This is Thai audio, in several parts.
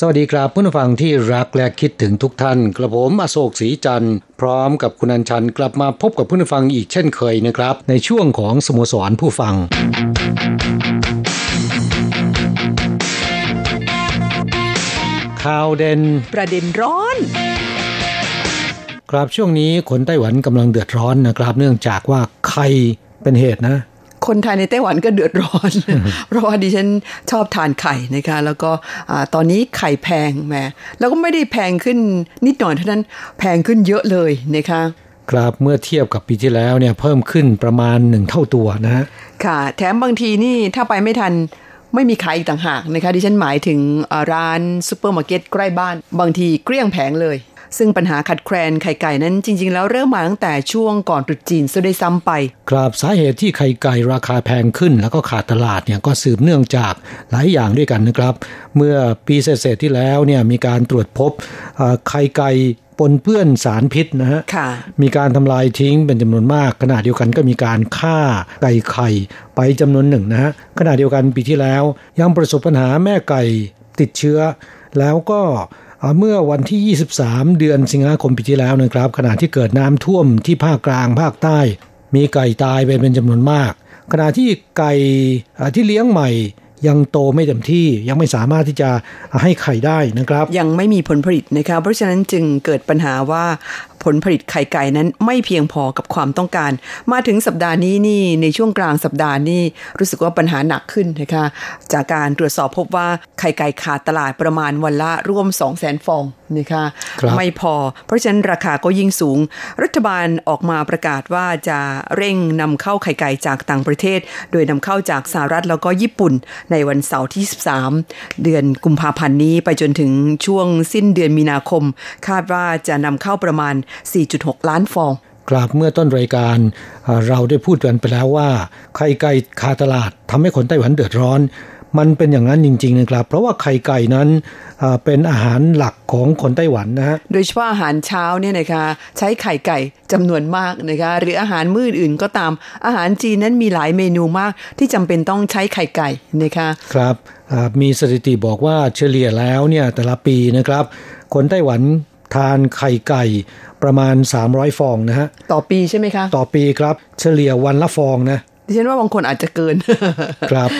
สวัสดีครับผู้ฟังที่รักและคิดถึงทุกท่าน กระผมอโศกศรีจันทร์พร้อมกับคุณอัญชันกลับมาพบกับผู้ฟังอีกเช่นเคยนะครับ ในช่วงของสโมสรผู้ฟัง ข่าวเด่นประเด็นร้อนครับช่วงนี้คนไต้หวันกำลังเดือดร้อนนะครับ เนื่องจากว่าไข่เป็นเหตุนะ คนไทยในไต้หวันก็เดือดร้อน เพราะว่าดิฉันชอบทานไข่นะคะ แล้วก็อ่าตอนนี้ไข่แพงแหมแล้วก็ไม่ได้แพงขึ้นนิดหน่อยเท่านั้นแพงขึ้นเยอะเลยนะคะครับเมื่อเทียบกับปีที่แล้วเนี่ยเพิ่มขึ้นประมาณหนึ่งเท่าตัวนะฮะค่ะ แถมบางทีนี่ถ้าไปไม่ทันไม่มีขายอีกต่างหากนะคะดิฉันหมายถึงอ่าร้านซูเปอร์มาร์เก็ตใกล้บ้าน บางทีเกลี้ยงแผงเลย ซึ่งปัญหาขาดแคลนไข่ไก่นั้นจริง ๆ แล้วเริ่มมาตั้งแต่ช่วงก่อนตรุษจีนซะด้วยซ้ำไป ครับสาเหตุที่ไข่ไก่ราคาแพงขึ้น แล้วก็ขาดตลาดเนี่ยก็สืบเนื่องจากหลายอย่างด้วยกันนะครับ เมื่อปีเศษๆที่แล้วเนี่ยมีการตรวจพบเอ่อไข่ไก่ปนเปื้อนสารพิษนะฮะค่ะมีการทำลายทิ้งเป็นจำนวนมาก ขณะเดียวกันก็มีการฆ่าไก่ไข่ไปจำนวนหนึ่งนะฮะ ขณะเดียวกันปีที่แล้วยังประสบปัญหาแม่ไก่ติดเชื้อ แล้วก็ เมื่อวันที่ 23 เดือนสิงหาคมปีที่แล้วนะครับ ขณะที่เกิดน้ำท่วมที่ภาคกลางภาคใต้ มีไก่ตายไปเป็นจำนวนมาก ขณะที่ไก่ที่เลี้ยงใหม่ยังโตไม่เต็มที่ยังไม่สามารถที่จะให้ไข่ได้นะครับ ยังไม่มีผลผลิตนะคะเพราะฉะนั้นจึงเกิดปัญหาว่า ผลผลิตไข่ไก่นั้นไม่เพียงพอกับความต้องการ มาถึงสัปดาห์นี้นี่ในช่วงกลางสัปดาห์นี้รู้สึกว่าปัญหาหนักขึ้นนะคะจากการตรวจสอบพบว่าไข่ไก่ขาดตลาดประมาณวันละร่วม 2 0 0 0 0 0ฟองนะคะครับไม่พอ เพราะฉะนั้นราคาก็ยิ่งสูง รัฐบาลออกมาประกาศว่าจะเร่งนำเข้าไข่ไก่จากต่างประเทศ โดยนำเข้าจากสหรัฐแล้วก็ญี่ปุ่นในวันเสาร์ที่ 13 เดือนกุมภาพันธ์นี้ไปจนถึงช่วงสิ้นเดือนมีนาคม คาดว่าจะนำเข้าประมาณ4.6 ล้านฟองครับเมื่อต้นรายการเอ่อเราได้พูดกันไปแล้วว่าไข่ไก่ขาดตลาดทำให้คนไต้หวันเดือดร้อน มันเป็นอย่างนั้นจริงๆนะครับ เพราะว่าไข่ไก่นั้นเอ่อเป็นอาหารหลักของคนไต้หวันนะฮะโดยเฉพาะอาหารเช้าเนี่ยนะคะใช้ไข่ไก่จำนวนมากนะคะหรืออาหารมื้ออื่นก็ตาม อาหารจีนนั้นมีหลายเมนูมากที่จำเป็นต้องใช้ไข่ไก่นะคะครับอ่ามีสถิติบอกว่าเฉลี่ยแล้วเนี่ยแต่ละปีนะครับ คนไต้หวัน ทานไข่ไก่ประมาณ 300 ฟองนะฮะ ต่อปีใช่ไหมคะ ต่อปีครับ เฉลี่ยวันละฟองนะดิฉันว่าบางคนอาจจะเกิน ครับ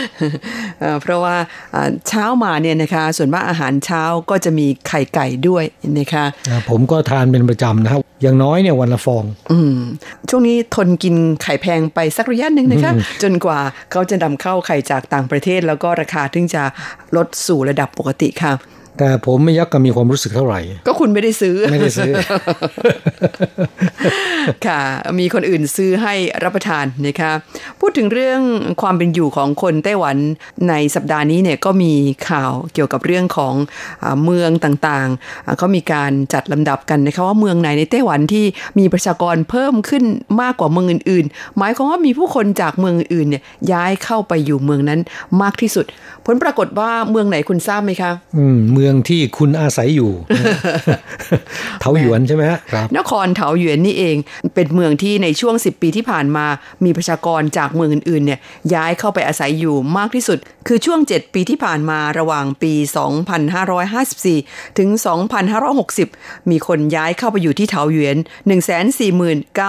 เอ่อเพราะว่าอ่าเช้ามาเนี่ยนะคะ ส่วนมากอาหารเช้าก็จะมีไข่ไก่ด้วยนะคะอ่าผมก็ทานเป็นประจำนะครับ อย่างน้อยเนี่ยวันละฟอง อืม ช่วงนี้ทนกินไข่แพงไปสักระยะหนึ่งนะคะ จนกว่าเขาจะนำเข้าไข่จากต่างประเทศ แล้วก็ราคาถึงจะลดสู่ระดับปกติค่ะ แต่ผมไม่ยักก็มีความรู้สึกเท่าไหร่ ก็คุณไม่ได้ซื้อ ไม่ได้ซื้อ ค่ะ มีคนอื่นซื้อให้รับประทานนะคะพูดถึงเรื่องความเป็นอยู่ของคนไต้หวันในสัปดาห์นี้เนี่ยก็มีข่าวเกี่ยวกับเรื่องของอาเมืองต่างๆอ่าเขามีการจัดลำดับกันนะคะว่าเมืองไหนในไต้หวันที่มีประชากรเพิ่มขึ้นมากกว่าเมืองอื่น ๆ หมายความว่ามีผู้คนจากเมืองอื่นๆเนี่ยย้ายเข้าไปอยู่เมืองนั้นมากที่สุด ผลปรากฏว่าเมืองไหนคุณทราบไหมคะ อืมเมืองที่คุณอาศัยอยู่เทาหยวนใช่ไหมฮะครับ นครเถาหยวนนี่เอง เป็นเมืองที่ในช่วง 10 ปีที่ผ่านมา มีประชากรจากเมืองอื่นๆเนี่ยย้ายเข้าไปอาศัยอยู่มากที่สุด คือช่วง 7 ปีที่ผ่านมาระหว่างปี 2554 ถึง 2560 มีคนย้ายเข้าไปอยู่ที่เถาหยวน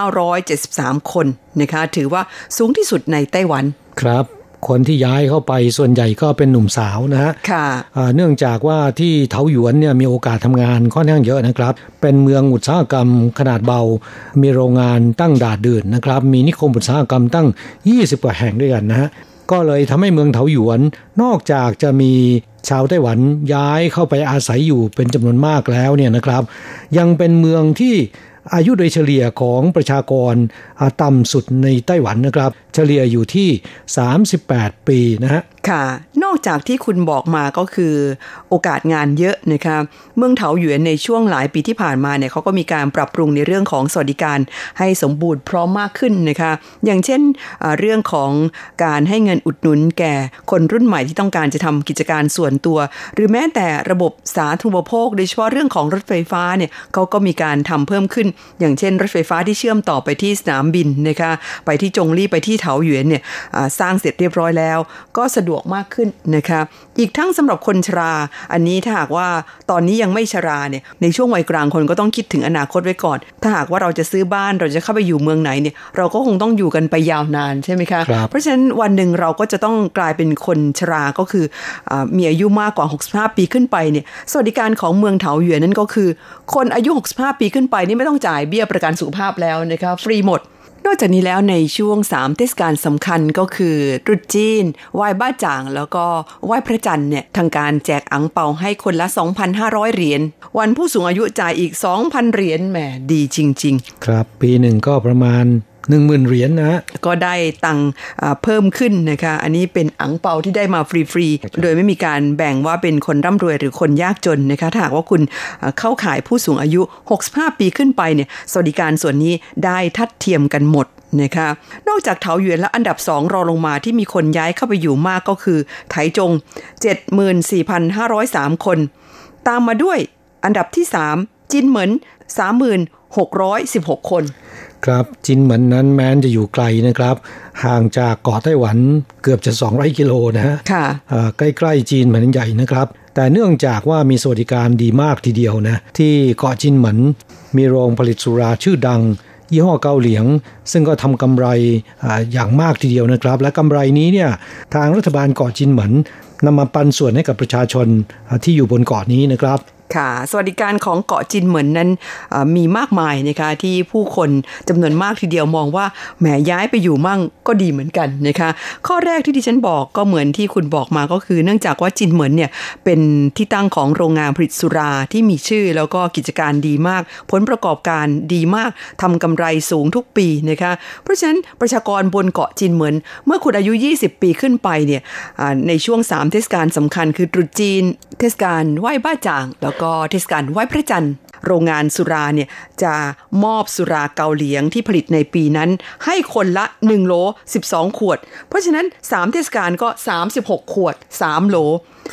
149,973 คนนะคะ ถือว่าสูงที่สุดในไต้หวันครับ คนที่ย้ายเข้าไปส่วนใหญ่ก็เป็นหนุ่มสาวนะฮะค่ะอ่าเนื่องจากว่าที่เถาหยวนเนี่ยมีโอกาสทำงานค่อนข้างเยอะนะครับ เป็นเมืองอุตสาหกรรมขนาดเบา มีโรงงานตั้งดาดดื่นนะครับ มีนิคมอุตสาหกรรมตั้ง 20 กว่าแห่งด้วยกันนะฮะก็เลยทำให้เมืองเถาหยวน นอกจากจะมีชาวไต้หวันย้ายเข้าไปอาศัยอยู่เป็นจำนวนมากแล้วเนี่ยนะครับ ยังเป็นเมืองที่ อายุโดยเฉลี่ยของประชากรอาต่ำสุดในไต้หวันนะครับ เฉลี่ยอยู่ที่ 38 ปีนะฮะ ค่ะ นอกจากที่คุณบอกมาก็คือโอกาสงานเยอะนะคะเมืองเถาหยวนในช่วงหลายปีที่ผ่านมาเนี่ยเขาก็มีการปรับปรุงในเรื่องของสวัสดิการให้สมบูรณ์พร้อมมากขึ้นนะคะ อย่างเช่นเรื่องของการให้เงินอุดหนุนแก่คนรุ่นใหม่ที่ต้องการจะทำกิจการส่วนตัว หรือแม้แต่ระบบสาธารณูปโภคโดยเฉพาะเรื่องของรถไฟฟ้าเนี่ยเขาก็มีการทำเพิ่มขึ้น อย่างเช่น รถไฟฟ้าที่เชื่อมต่อไปที่สนามบินนะคะไปที่จงลี่ไปที่เถาหยวนเนี่ยสร้างเสร็จเรียบร้อยแล้ว ก็สะดวกมากขึ้นนะคะอีกทั้งสำหรับคนชรา อันนี้ถ้าหากว่าตอนนี้ยังไม่ชราเนี่ยในช่วงวัยกลางคนก็ต้องคิดถึงอนาคตไว้ก่อน ถ้าหากว่าเราจะซื้อบ้านเราจะเข้าไปอยู่เมืองไหนเนี่ยเราก็คงต้องอยู่กันไปยาวนานใช่ไหมคะครับเพราะฉะนั้นวันหนึ่งเราก็จะต้องกลายเป็นคนชราก็คืออามีอายุมากกว่า 65 ปีขึ้นไปเนี่ยสวัสดิการของเมืองเถาหยวนนั่นก็คือ คนอายุ 65 ปีขึ้นไปนี่ไม่ต้องจ่ายเบี้ยประกันสุขภาพแล้วนะคะฟรีหมด นอกจากนี้แล้วในช่วง 3 เทศกาลสำคัญก็คือตรุษจีนไหว้บ้าจ่าง แล้วก็ไหว้พระจันทร์เนี่ยทางการแจกอังเปาให้คนละ 2,500 เหรียญวันผู้สูงอายุจ่ายอีก 2,000 เหรียญแหมดีจริง ๆ ครับปีหนึ่งก็ประมาณ 10,000เหรียญนะฮะก็ได้ตังค์อ่าเพิ่มขึ้นนะคะ อันนี้เป็นอังเปาที่ได้มาฟรีๆ โดยไม่มีการแบ่งว่าเป็นคนร่ำรวยหรือคนยากจนนะคะถ้าหากว่าคุณอ่าเข้าข่ายผู้สูงอายุ 65 ปีขึ้นไปเนี่ยสวัสดิการส่วนนี้ได้ทัดเทียมกันหมดนะคะนอกจากเถาหยวนแล้วอันดับ 2 รองลงมาที่มีคนย้ายเข้าไปอยู่มากก็คือ ไถจง 74,503 คน ตามมาด้วยอันดับที่ 3 จินเหมิน3616 คน ครับจินเหมือนนั้นแม้นจะอยู่ไกลนะครับ ห่างจากเกาะไต้หวันเกือบจะ 200 กิโลนะฮะค่ะอ่าใกล้ๆจีนเหมือนใหญ่นะครับ แต่เนื่องจากว่ามีสวัสดิการดีมากทีเดียวนะ ที่เกาะจินเหมินมีโรงผลิตสุราชื่อดัง ยี่ห้อเกาเหลียง ซึ่งก็ทำกำไรอาอย่างมากทีเดียวนะครับ และกำไรนี้เนี่ยทางรัฐบาลเกาะจินเหมินนำมาปันส่วนให้กับประชาชนอ่าที่อยู่บนเกาะนี้นะครับ ค่ะ สวัสดิการของเกาะจินเหมือนนั้นมีมากมายนะคะที่ผู้คนจำนวนมากทีเดียวมองว่าแหมย้ายไปอยู่มั่งก็ดีเหมือนกันนะคะข้อแรกที่ดิฉันบอกก็เหมือนที่คุณบอกมาก็คือ เนื่องจากว่าจินเหมือนเนี่ยเป็นที่ตั้งของโรงงานผลิตสุราที่มีชื่อแล้วก็กิจการดีมาก ผลประกอบการดีมากทำกำไรสูงทุกปีนะคะเพราะฉะนั้นประชากรบนเกาะจินเหมือน เมื่อคุณอายุ 20 ปีขึ้นไปเนี่ยในช่วง 3 เทศกาลสำคัญคือตรุษจีน เทศกาลไหว้บ้าจ่างแล้วก็เทศกาลไหว้พระจันทร์ โรงงานสุราเนี่ยจะมอบสุราเกาเหลียงที่ผลิตในปีนั้น ให้คนละ 1 โหล 12 ขวด เพราะฉะนั้น 3 เทศกาลก็ 36 ขวด 3 โหล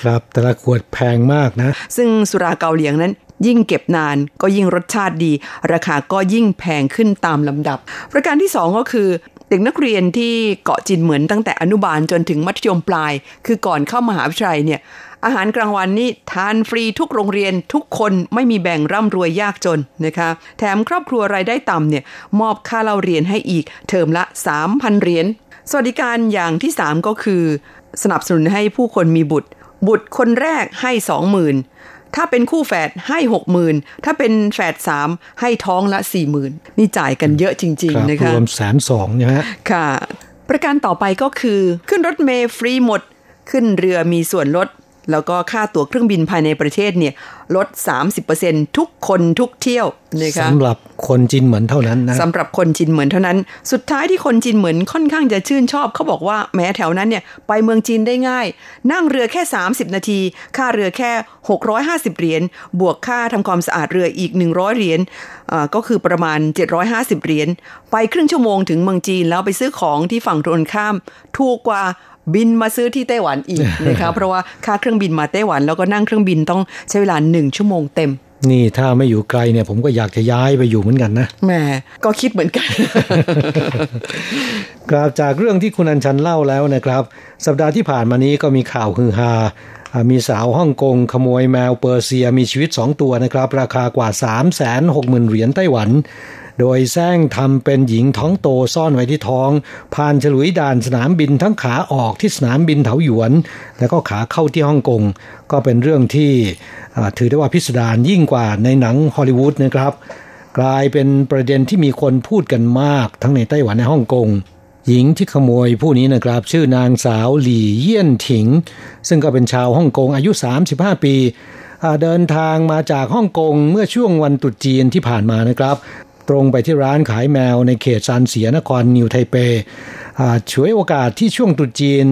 ครับแต่ละขวดแพงมากนะ ซึ่งสุราเกาเหลียงนั้นยิ่งเก็บนานก็ยิ่งรสชาติดี ราคาก็ยิ่งแพงขึ้นตามลำดับ ประการที่ 2 ก็คือ เด็กนักเรียนที่เกาะจินเหมือนตั้งแต่อนุบาลจนถึงมัธยมปลาย คือก่อนเข้ามหาวิทยาลัยเนี่ยอาหารกลางวันนี่ทานฟรีทุกโรงเรียนทุกคนไม่มีแบ่งร่ำรวยยากจนนะคะแถมครอบครัวรายได้ต่ำเนี่ยมอบค่าเล่าเรียนให้อีกเทอมละ 3,000 เหรียญสวัสดิการอย่างที่ 3 ก็คือ สนับสนุนให้ผู้คนมีบุตร บุตรคนแรกให้ 20,000 ถ้าเป็นคู่แฝดให้60,000ถ้าเป็นแฝดสามให้ท้องละ40,000นี่จ่ายกันเยอะจริงครัๆบนะคะรวมแสนสองนะฮะค่ะ ประการต่อไปก็คือ ขึ้นรถเมล์ฟรีหมด ขึ้นเรือมีส่วนลด แล้วก็ค่าตั๋วเครื่องบินภายในประเทศเนี่ยลด 30%ทุกคนทุกเที่ยวนะคะสำหรับคนจีนเหมือนเท่านั้นนะสำหรับคนจีนเหมือนเท่านั้น สุดท้ายที่คนจีนเหมือนค่อนข้างจะชื่นชอบเขาบอกว่าแม้แถวนั้นเนี่ยไปเมืองจีนได้ง่าย นั่งเรือแค่ 30 นาที ค่าเรือแค่ 650 เหรียญบวกค่าทำความสะอาดเรืออีก 100 เหรียญอ่าก็คือประมาณ 750 เหรียญไปครึ่งชั่วโมงถึงเมืองจีนแล้วไปซื้อของที่ฝั่งตรงข้ามถูกกว่า บินมาซื้อที่ไต้หวันอีกนะคะเพราะว่าค่าเครื่องบินมาไต้หวัน แล้วก็นั่งเครื่องบินต้องใช้เวลา1ชั่วโมงเต็มนี่ถ้าไม่อยู่ไกลเนี่ย ผมก็อยากจะย้ายไปอยู่เหมือนกันนะแหมก็คิดเหมือนกันกราบจากเรื่องที่คุณอัญชันเล่าแล้วนะครับ สัปดาห์ที่ผ่านมานี้ก็มีข่าวฮือฮาอ่ามีสาวฮ่องกง ขโมยแมวเปอร์เซียมีชีวิต 2 ตัวนะครับ ราคากว่า 3 6 0 0 0 0เหรียญไต้หวัน โดยแซงทำเป็นหญิงท้องโตซ่อนไว้ที่ท้อง ผ่านฉลุยด่านสนามบินทั้งขาออกที่สนามบินเถาหยวน แล้วก็ขาเข้าที่ฮ่องกงก็เป็นเรื่องที่ถือได้ว่าพิสดารยิ่งกว่าในหนังฮอลลีวูดนะครับกลายเป็นประเด็นที่มีคนพูดกันมากทั้งในไต้หวันในฮ่องกงหญิงที่ขโมยผู้นี้นะครับ ชื่อนางสาวหลี่เยี่ยนถิง ซึ่งก็เป็นชาวฮ่องกงอายุ 35 ปี เดินทางมาจากฮ่องกงเมื่อช่วงวันตรุษจีนที่ผ่านมานะครับ ตรงไปที่ร้านขายแมวในเขตซานเสียนครนิวไทเปช่วยโอกาสที่ช่วงตรุษจีน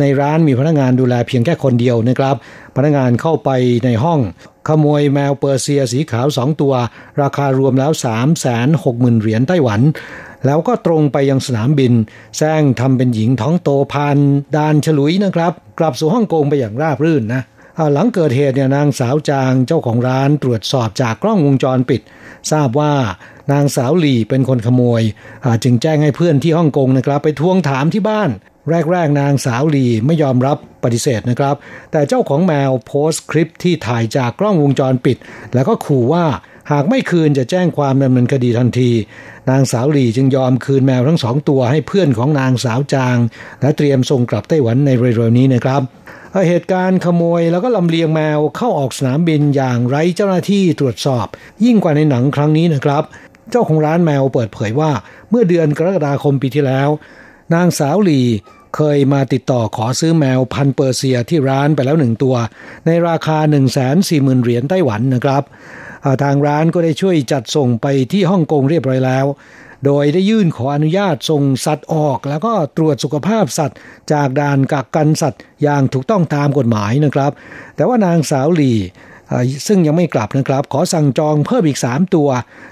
ในร้านมีพนักงานดูแลเพียงแค่คนเดียวนะครับ พนักงานเข้าไปในห้อง ขโมยแมวเปอร์เซียสีขาวสองตัว ราคารวมแล้ว 3 6 0 0 0 0 เหรียญไต้หวัน แล้วก็ตรงไปยังสนามบินแซงทำเป็นหญิงท้องโตพานดานฉลุยนะครับ กลับสู่ฮ่องกงไปอย่างราบรื่นนะหลังเกิดเหตุเนี่ยนางสาวจางเจ้าของร้านตรวจสอบจากกล้องวงจรปิด ทราบว่านางสาวหลี่เป็นคนขโมยจึงแจ้งให้เพื่อนที่ฮ่องกงนะครับ ไปทวงถามที่บ้าน แรกๆ นางสาวหลีไม่ยอมรับปฏิเสธนะครับ แต่เจ้าของแมวโพสต์คลิปที่ถ่ายจากกล้องวงจรปิด แล้วก็ขู่ว่าหากไม่คืนจะแจ้งความดำเนินคดีทันที นางสาวหลี่จึงยอมคืนแมวทั้งสองตัวให้เพื่อนของนางสาวจาง และเตรียมส่งกลับไต้หวันในเร็วๆนี้นะครับ เหตุการณ์ขโมยแล้วก็ลำเลียงแมวเข้าออกสนามบินอย่างไร้เจ้าหน้าที่ตรวจสอบ ยิ่งกว่าในหนังครั้งนี้นะครับ เจ้าของร้านแมวเปิดเผยว่า เมื่อเดือนกรกฎาคมปีที่แล้ว นางสาวหลีเคยมาติดต่อขอซื้อแมวพันเปอร์เซียที่ร้านไปแล้วหนึ่งตัว ในราคา 1 4 0 0 0 0เหรียญไต้หวันนะครับทางร้านก็ได้ช่วยจัดส่งไปที่ฮ่องกงเรียบร้อยแล้ว โดยได้ยื่นขออนุญาตส่งสัตว์ออก แล้วก็ตรวจสุขภาพสัตว์ จากด่านกักกันสัตว์อย่างถูกต้องตามกฎหมายนะครับ แต่ว่านางสาวหลีซึ่งยังไม่กลับนะครับ ขอสั่งจองเพิ่มอีก 3 ตัว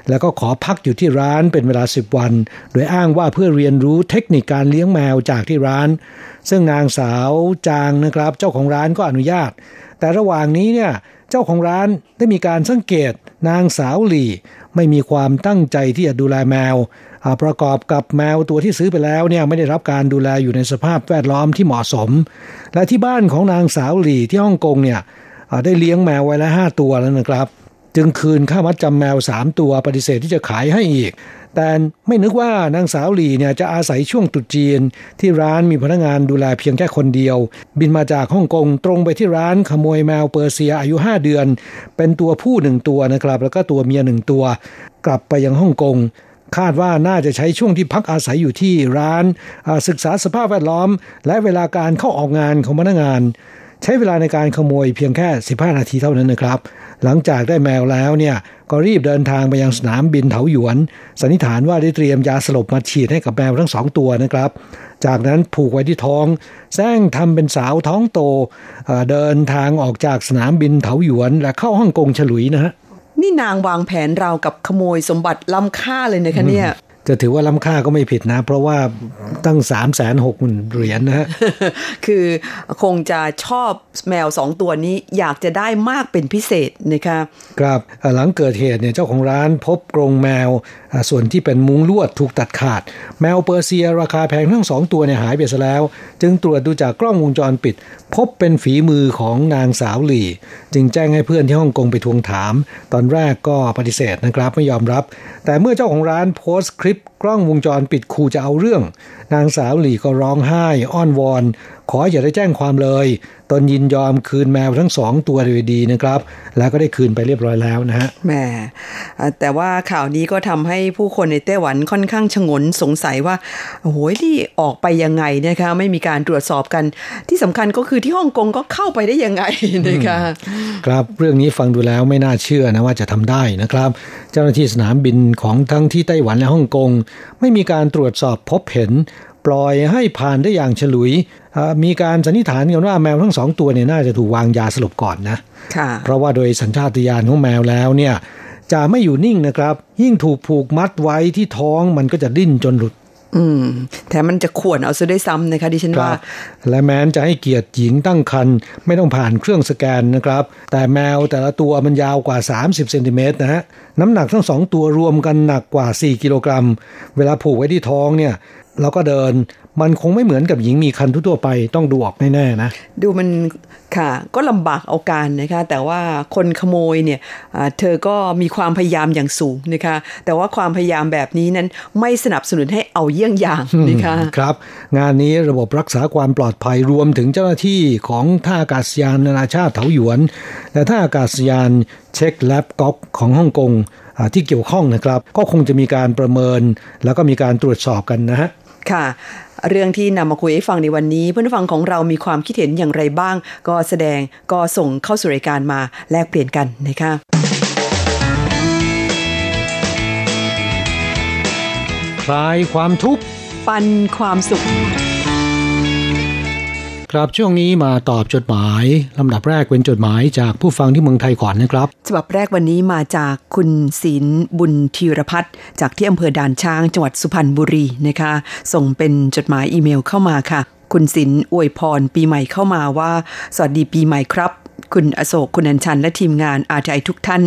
แล้วก็ขอพักอยู่ที่ร้านเป็นเวลา 10 วัน โดยอ้างว่าเพื่อเรียนรู้เทคนิคการเลี้ยงแมวจากที่ร้าน ซึ่งนางสาวจางนะครับ เจ้าของร้านก็อนุญาต แต่ระหว่างนี้เนี่ยเจ้าของร้านได้มีการสังเกตนางสาวหลี่ ไม่มีความตั้งใจที่จะดูแลแมว ประกอบกับแมวตัวที่ซื้อไปแล้วเนี่ยไม่ได้รับการดูแลอยู่ในสภาพแวดล้อมที่เหมาะสม และที่บ้านของนางสาวหลี่ที่ฮ่องกงเนี่ยได้เลี้ยงแมวไว้แล้วห้าตัวแล้วนะครับ จึงคืนค่ามัดจำแมวสามตัวปฏิเสธที่จะขายให้อีก แต่ไม่นึกว่านางสาวหลีเนี่ยจะอาศัยช่วงตุจีน ที่ร้านมีพนักงานดูแลเพียงแค่คนเดียว บินมาจากฮ่องกงตรงไปที่ร้านขโมยแมวเปอร์เซียอายุ 5 เดือน เป็นตัวผู้หนึ่งตัวนะครับ แล้วก็ตัวเมียหนึ่งตัว กลับไปยังฮ่องกงคาดว่าน่าจะใช้ช่วงที่พักอาศัยอยู่ที่ร้าน ศึกษาสภาพแวดล้อม และเวลาการเข้าออกงานของพนักงาน ใช้เวลาในการขโมยเพียงแค่ 15 นาทีเท่านั้นนะครับ หลังจากได้แมวแล้วเนี่ย ก็รีบเดินทางไปยังสนามบินเถาหยวน สันนิษฐานว่าได้เตรียมยาสลบมาฉีดให้กับแมวทั้งสองตัวนะครับ จากนั้นผูกไว้ที่ท้องแซงทำเป็นสาวท้องโตเดินทางออกจากสนามบินเถาหยวน และเข้าฮ่องกงฉลุยนะฮะนี่นางวางแผนเรากับขโมยสมบัติล้ำค่าเลยนะคะเนี่ย จะถือว่าล้ำค่าก็ไม่ผิดนะ เพราะว่าตั้งสามแสนหกหมื่นเหรียญนะฮะ คือคงจะชอบแมวสองตัวนี้อยากจะได้มากเป็นพิเศษนะคะ ครับหลังเกิดเหตุเนี่ยเจ้าของร้านพบกรงแมว ส่วนที่เป็นมุ้งลวดถูกตัดขาด แมวเปอร์เซียราคาแพงทั้งสองตัวเนี่ยหายไปซะแล้ว จึงตรวจดูจากกล้องวงจรปิด พบเป็นฝีมือของนางสาวหลี่ จึงแจ้งให้เพื่อนที่ฮ่องกงไปทวงถาม ตอนแรกก็ปฏิเสธนะครับไม่ยอมรับ แต่เมื่อเจ้าของร้านโพสต์คลิปกล้องวงจรปิดขู่จะเอาเรื่อง นางสาวหลี่ก็ร้องไห้อ้อนวอนขออย่าได้แจ้งความเลย ตนยินยอมคืนแมวทั้งสองตัวโดยดีนะครับ แล้วก็ได้คืนไปเรียบร้อยแล้วนะฮะแม่แต่ว่าข่าวนี้ก็ทำให้ผู้คนในไต้หวันค่อนข้างชงนสงสัยว่าโอ้โหที่ออกไปยังไงนะคะไม่มีการตรวจสอบกัน ที่สำคัญก็คือที่ฮ่องกงก็เข้าไปได้ยังไงนะคะครับเรื่องนี้ฟังดูแล้วไม่น่าเชื่อนะว่าจะทำได้นะครับ เจ้าหน้าที่สนามบินของทั้งที่ไต้หวันและฮ่องกงไม่มีการตรวจสอบพบเห็น ปล่อยให้ผ่านได้อย่างฉลุย มีการสันนิษฐานกันว่าแมวทั้งสองตัวเนี่ยน่าจะถูกวางยาสลบก่อนนะเพราะว่าโดยสัญชาตญาณของแมวแล้วเนี่ยจะไม่อยู่นิ่งนะครับ ยิ่งถูกผูกมัดไว้ที่ท้องมันก็จะดิ้นจนหลุด อืมแต่มันจะข่วนเอาซะได้ซ้ำนะคะดิฉันว่า และแม้นจะให้เกียรติหญิงตั้งครรภ์ไม่ต้องผ่านเครื่องสแกนนะครับ แต่แมวแต่ละตัวมันยาวกว่า 30เซนติเมตรนะฮะน้ำหนักทั้งสองตัวรวมกันหนักกว่า 4 กิโลกรัม เวลาผูกไว้ที่ท้องเนี่ย แล้วก็เดิน มันคงไม่เหมือนกับหญิงมีคันทั่วไปต้องดูออกแน่ๆนะ ดูมันค่ะ ก็ลำบากเอาการนะคะ แต่ว่าคนขโมยเนี่ยเธอก็มีความพยายามอย่างสูงนะคะ แต่ว่าความพยายามแบบนี้นั้นไม่สนับสนุนให้เอาเยี่ยงอย่างนะคะครับ งานนี้ระบบรักษาความปลอดภัยรวมถึงเจ้าหน้าที่ของท่าอากาศยานนานาชาติเถาหยวน และท่าอากาศยานเช็คแลบก๊อกของฮ่องกงที่เกี่ยวข้องนะครับ ก็คงจะมีการประเมิน แล้วก็มีการตรวจสอบกันนะฮะ ค่ะ เรื่องที่นำมาคุยให้ฟังในวันนี้เพื่อนฟังของเรามีความคิดเห็นอย่างไรบ้าง ก็แสดงก็ส่งเข้าสู่รายการมาแลกเปลี่ยนกันนะคะคลายความทุกข์ปันความสุข ครับช่วงนี้มาตอบจดหมายลำดับแรกเป็นจดหมายจากผู้ฟังที่เมืองไทยก่อนนะครับฉบับแรกวันนี้มาจากคุณศิลบุญธีรพัฒน์จากที่อำเภอด่านช้างจังหวัดสุพรรณบุรีนะคะ ส่งเป็นจดหมายอีเมลเข้ามาค่ะ คุณศิลอวยพรปีใหม่เข้ามาว่า สวัสดีปีใหม่ครับ คุณอโศกคุณอัญชันและทีมงาน RTI ทุกท่าน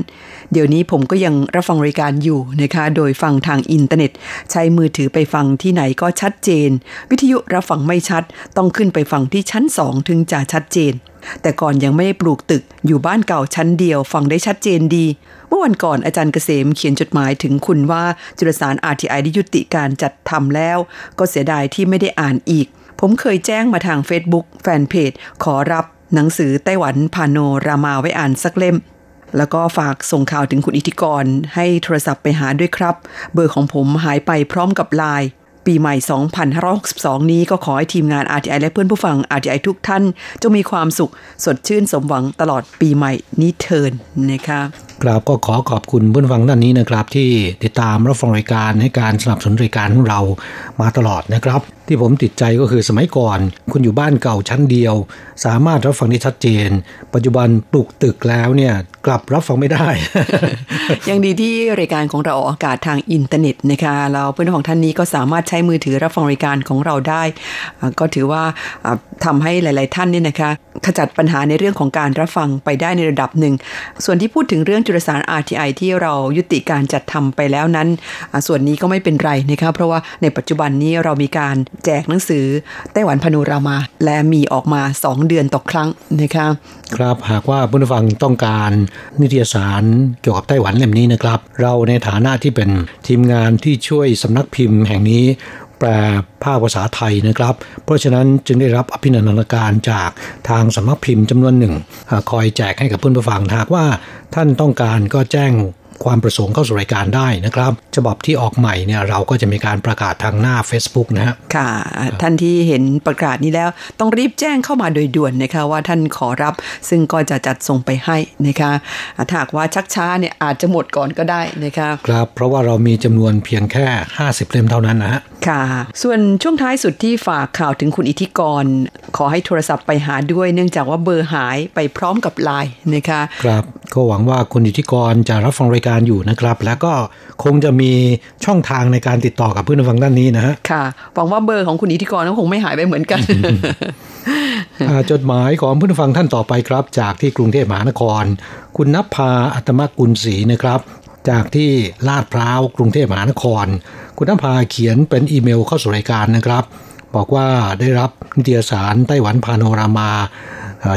เดี๋ยวนี้ผมก็ยังรับฟังรายการอยู่นะคะ โดยฟังทางอินเทอร์เน็ต ใช้มือถือไปฟังที่ไหนก็ชัดเจน วิทยุรับฟังไม่ชัด ต้องขึ้นไปฟังที่ชั้นสองถึงจะชัดเจน แต่ก่อนยังไม่ได้ปลูกตึกอยู่บ้านเก่าชั้นเดียว ฟังได้ชัดเจนดี เมื่อวันก่อนอาจารย์เกษมเขียนจดหมายถึงคุณว่าจุลสาร RTI ได้ยุติการจัดทำแล้ว ก็เสียดายที่ไม่ได้อ่านอีกผมเคยแจ้งมาทาง Facebook แฟนเพจ ขอรับ หนังสือไต้หวันพาโนรามาไว้อ่านสักเล่ม แล้วก็ฝากส่งข่าวถึงคุณอิทธิกร ให้โทรศัพท์ไปหาด้วยครับ เบอร์ของผมหายไปพร้อมกับไลน์ปีใหม่ 2562 นี้ก็ขอให้ทีมงาน RTI และเพื่อนผู้ฟัง RTI ทุกท่าน จงมีความสุขสดชื่นสมหวังตลอดปีใหม่นี้เทินนะคะกราบก็ขอขอบคุณเพื่อนฟังท่านนี้นะครับ ที่ติดตามรับฟังรายการให้การสนับสนุนรายการของเรามาตลอดนะครับ ที่ผมติดใจก็คือสมัยก่อน คุณอยู่บ้านเก่าชั้นเดียว สามารถรับฟังได้ชัดเจน ปัจจุบันปลูกตึกแล้วเนี่ยกลับรับฟังไม่ได้ ยังดีที่รายการของเราออกอากาศทางอินเทอร์เน็ตนะคะเราเพื่อนของท่านนี้ก็สามารถใช้มือถือรับฟังรายการของเราได้ ก็ถือว่าทำให้หลาย ๆ ท่านเนี่ยนะคะขจัดปัญหาในเรื่องของการรับฟังไปได้ในระดับหนึ่ง ส่วนที่พูดถึงเรื่องจุลสาร RTI ที่เรายุติการจัดทำไปแล้วนั้น ส่วนนี้ก็ไม่เป็นไรนะคะเพราะว่าในปัจจุบันนี้เรามีการแจกหนังสือไต้หวันพนูรามา และมีออกมา 2 เดือนต่อครั้งนะคะครับหากว่าผู้ฟังต้องการนิตยสารเกี่ยวกับไต้หวันเล่มนี้นะครับ เราในฐานะที่เป็นทีมงานที่ช่วยสำนักพิมพ์แห่งนี้แปลภาคภาษาไทยนะครับ เพราะฉะนั้นจึงได้รับอภินันทนาการจากทางสำนักพิมพ์จำนวนหนึ่ง คอยแจกให้กับเพื่อนผู้ฟังหากว่าท่านต้องการก็แจ้ง ความประสงค์เข้าสู่รายการได้นะครับ ฉบับที่ออกใหม่เนี่ยเราก็จะมีการประกาศทางหน้า Facebook นะฮะค่ะ ท่านที่เห็นประกาศนี้แล้วต้องรีบแจ้งเข้ามาโดยด่วนนะคะว่าท่านขอรับ ซึ่งก็จะจัดส่งไปให้นะคะถ้าหากว่าชักช้าเนี่ยอาจจะหมดก่อนก็ได้นะคะครับเพราะว่าเรามีจำนวนเพียงแค่ 50 เล่มเท่านั้นนะฮะค่ะ ส่วนช่วงท้ายสุดที่ฝากข่าวถึงคุณอิทธิกร ขอให้โทรศัพท์ไปหาด้วยเนื่องจากว่าเบอร์หายไปพร้อมกับไลน์นะคะครับก็หวังว่าคุณอิทธิกรจะรับฟังรายการอยู่นะครับ แล้วก็คงจะมีช่องทางในการติดต่อกับเพื่อนฟังด้านนี้นะฮะค่ะหวังว่าเบอร์ของคุณอิทธิกรก็คงไม่หายไปเหมือนกันจดหมายของเพื่อนฟังท่านต่อไปครับ จากที่กรุงเทพมหานคร คุณนภาอัตมกุลศรีนะครับจากที่ลาดพร้าวกรุงเทพมหานคร คุณนภาเขียนเป็นอีเมลเข้าสู่รายการนะครับ บอกว่าได้รับนิตยสารไต้หวันพาโนรามา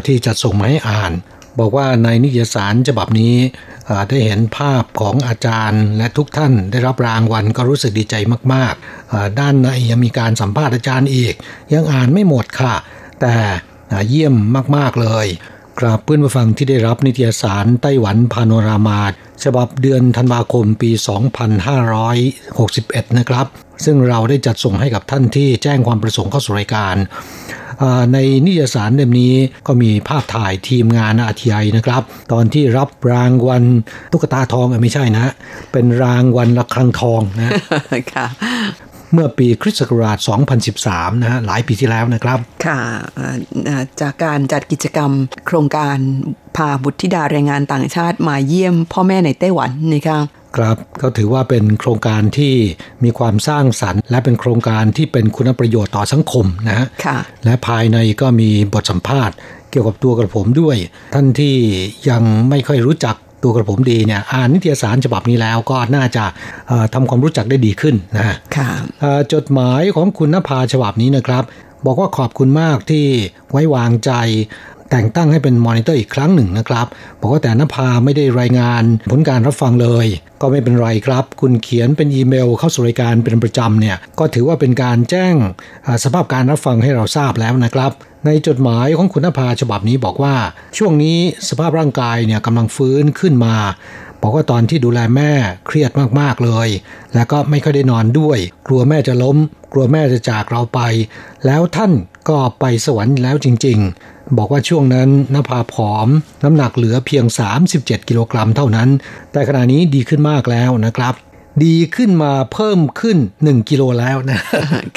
ที่จัดส่งมาให้อ่าน บอกว่าในนิยสารฉบับนี้ได้เห็นภาพของอาจารย์และทุกท่านได้รับรางวัลก็รู้สึกดีใจมากๆ ด้านในยังมีการสัมภาษณ์อาจารย์อีก ยังอ่านไม่หมดค่ะ แต่เยี่ยมมากๆเลยกราบเพื่อนผู้ฟังที่ได้รับนิตยสารไต้หวันพาโนรามาฉบับเดือนธันวาคมปี 2561 นะครับ ซึ่งเราได้จัดส่งให้กับท่านที่แจ้งความประสงค์เข้าสู่รายการ ในนิยสารเล่มนี้ก็มีภาพถ่ายทีมงานอาทีไอนะครับ ตอนที่รับรางวัลตุ๊กตาทองไม่ใช่นะ เป็นรางวัลระฆังทองนะค่ะเมื่อปีคริสต์ศักราช 2013 นะฮะ หลายปีที่แล้วนะครับ ค่ะ จากการจัดกิจกรรมโครงการพาบุตรธิดาแรงงานต่างชาติมาเยี่ยมพ่อแม่ในไต้หวันนะคะ ครับก็ถือว่าเป็นโครงการที่มีความสร้างสรรค์ และเป็นโครงการที่เป็นคุณประโยชน์ต่อสังคมนะฮะและภายในก็มีบทสัมภาษณ์ เกี่ยวกับตัวกระผมด้วย ท่านที่ยังไม่ค่อยรู้จักตัวกระผมดีเนี่ยอ่านนิตยสารฉบับนี้แล้วก็น่าจะทำความรู้จักได้ดีขึ้นนะค่ะจดหมายของคุณนภาฉบับนี้นะครับ บอกว่าขอบคุณมากที่ไว้วางใจ แต่งตั้งให้เป็นมอนิเตอร์อีกครั้งหนึ่งนะครับบอกว่าแต่นภาไม่ได้รายงานผลการรับฟังเลย ก็ไม่เป็นไรครับ คุณเขียนเป็นอีเมล เข้าสู่รายการเป็นประจำเนี่ยก็ถือว่าเป็นการแจ้งสภาพการรับฟังให้เราทราบแล้วนะครับในจดหมายของคุณนภาฉบับนี้บอกว่า ช่วงนี้สภาพร่างกายเนี่ยกำลังฟื้นขึ้นมา บอกว่าตอนที่ดูแลแม่เครียดมากๆเลย แล้วก็ไม่ค่อยได้นอนด้วย กลัวแม่จะล้ม กลัวแม่จะจากเราไป แล้วท่านก็ไปสวรรค์แล้วจริง ๆ บอกว่าช่วงนั้นนภาผอม น้ำหนักเหลือเพียง 37 กิโลกรัมเท่านั้น แต่ขณะนี้ดีขึ้นมากแล้วนะครับดีขึ้นมาเพิ่มขึ้น 1 กิโลแล้วนะ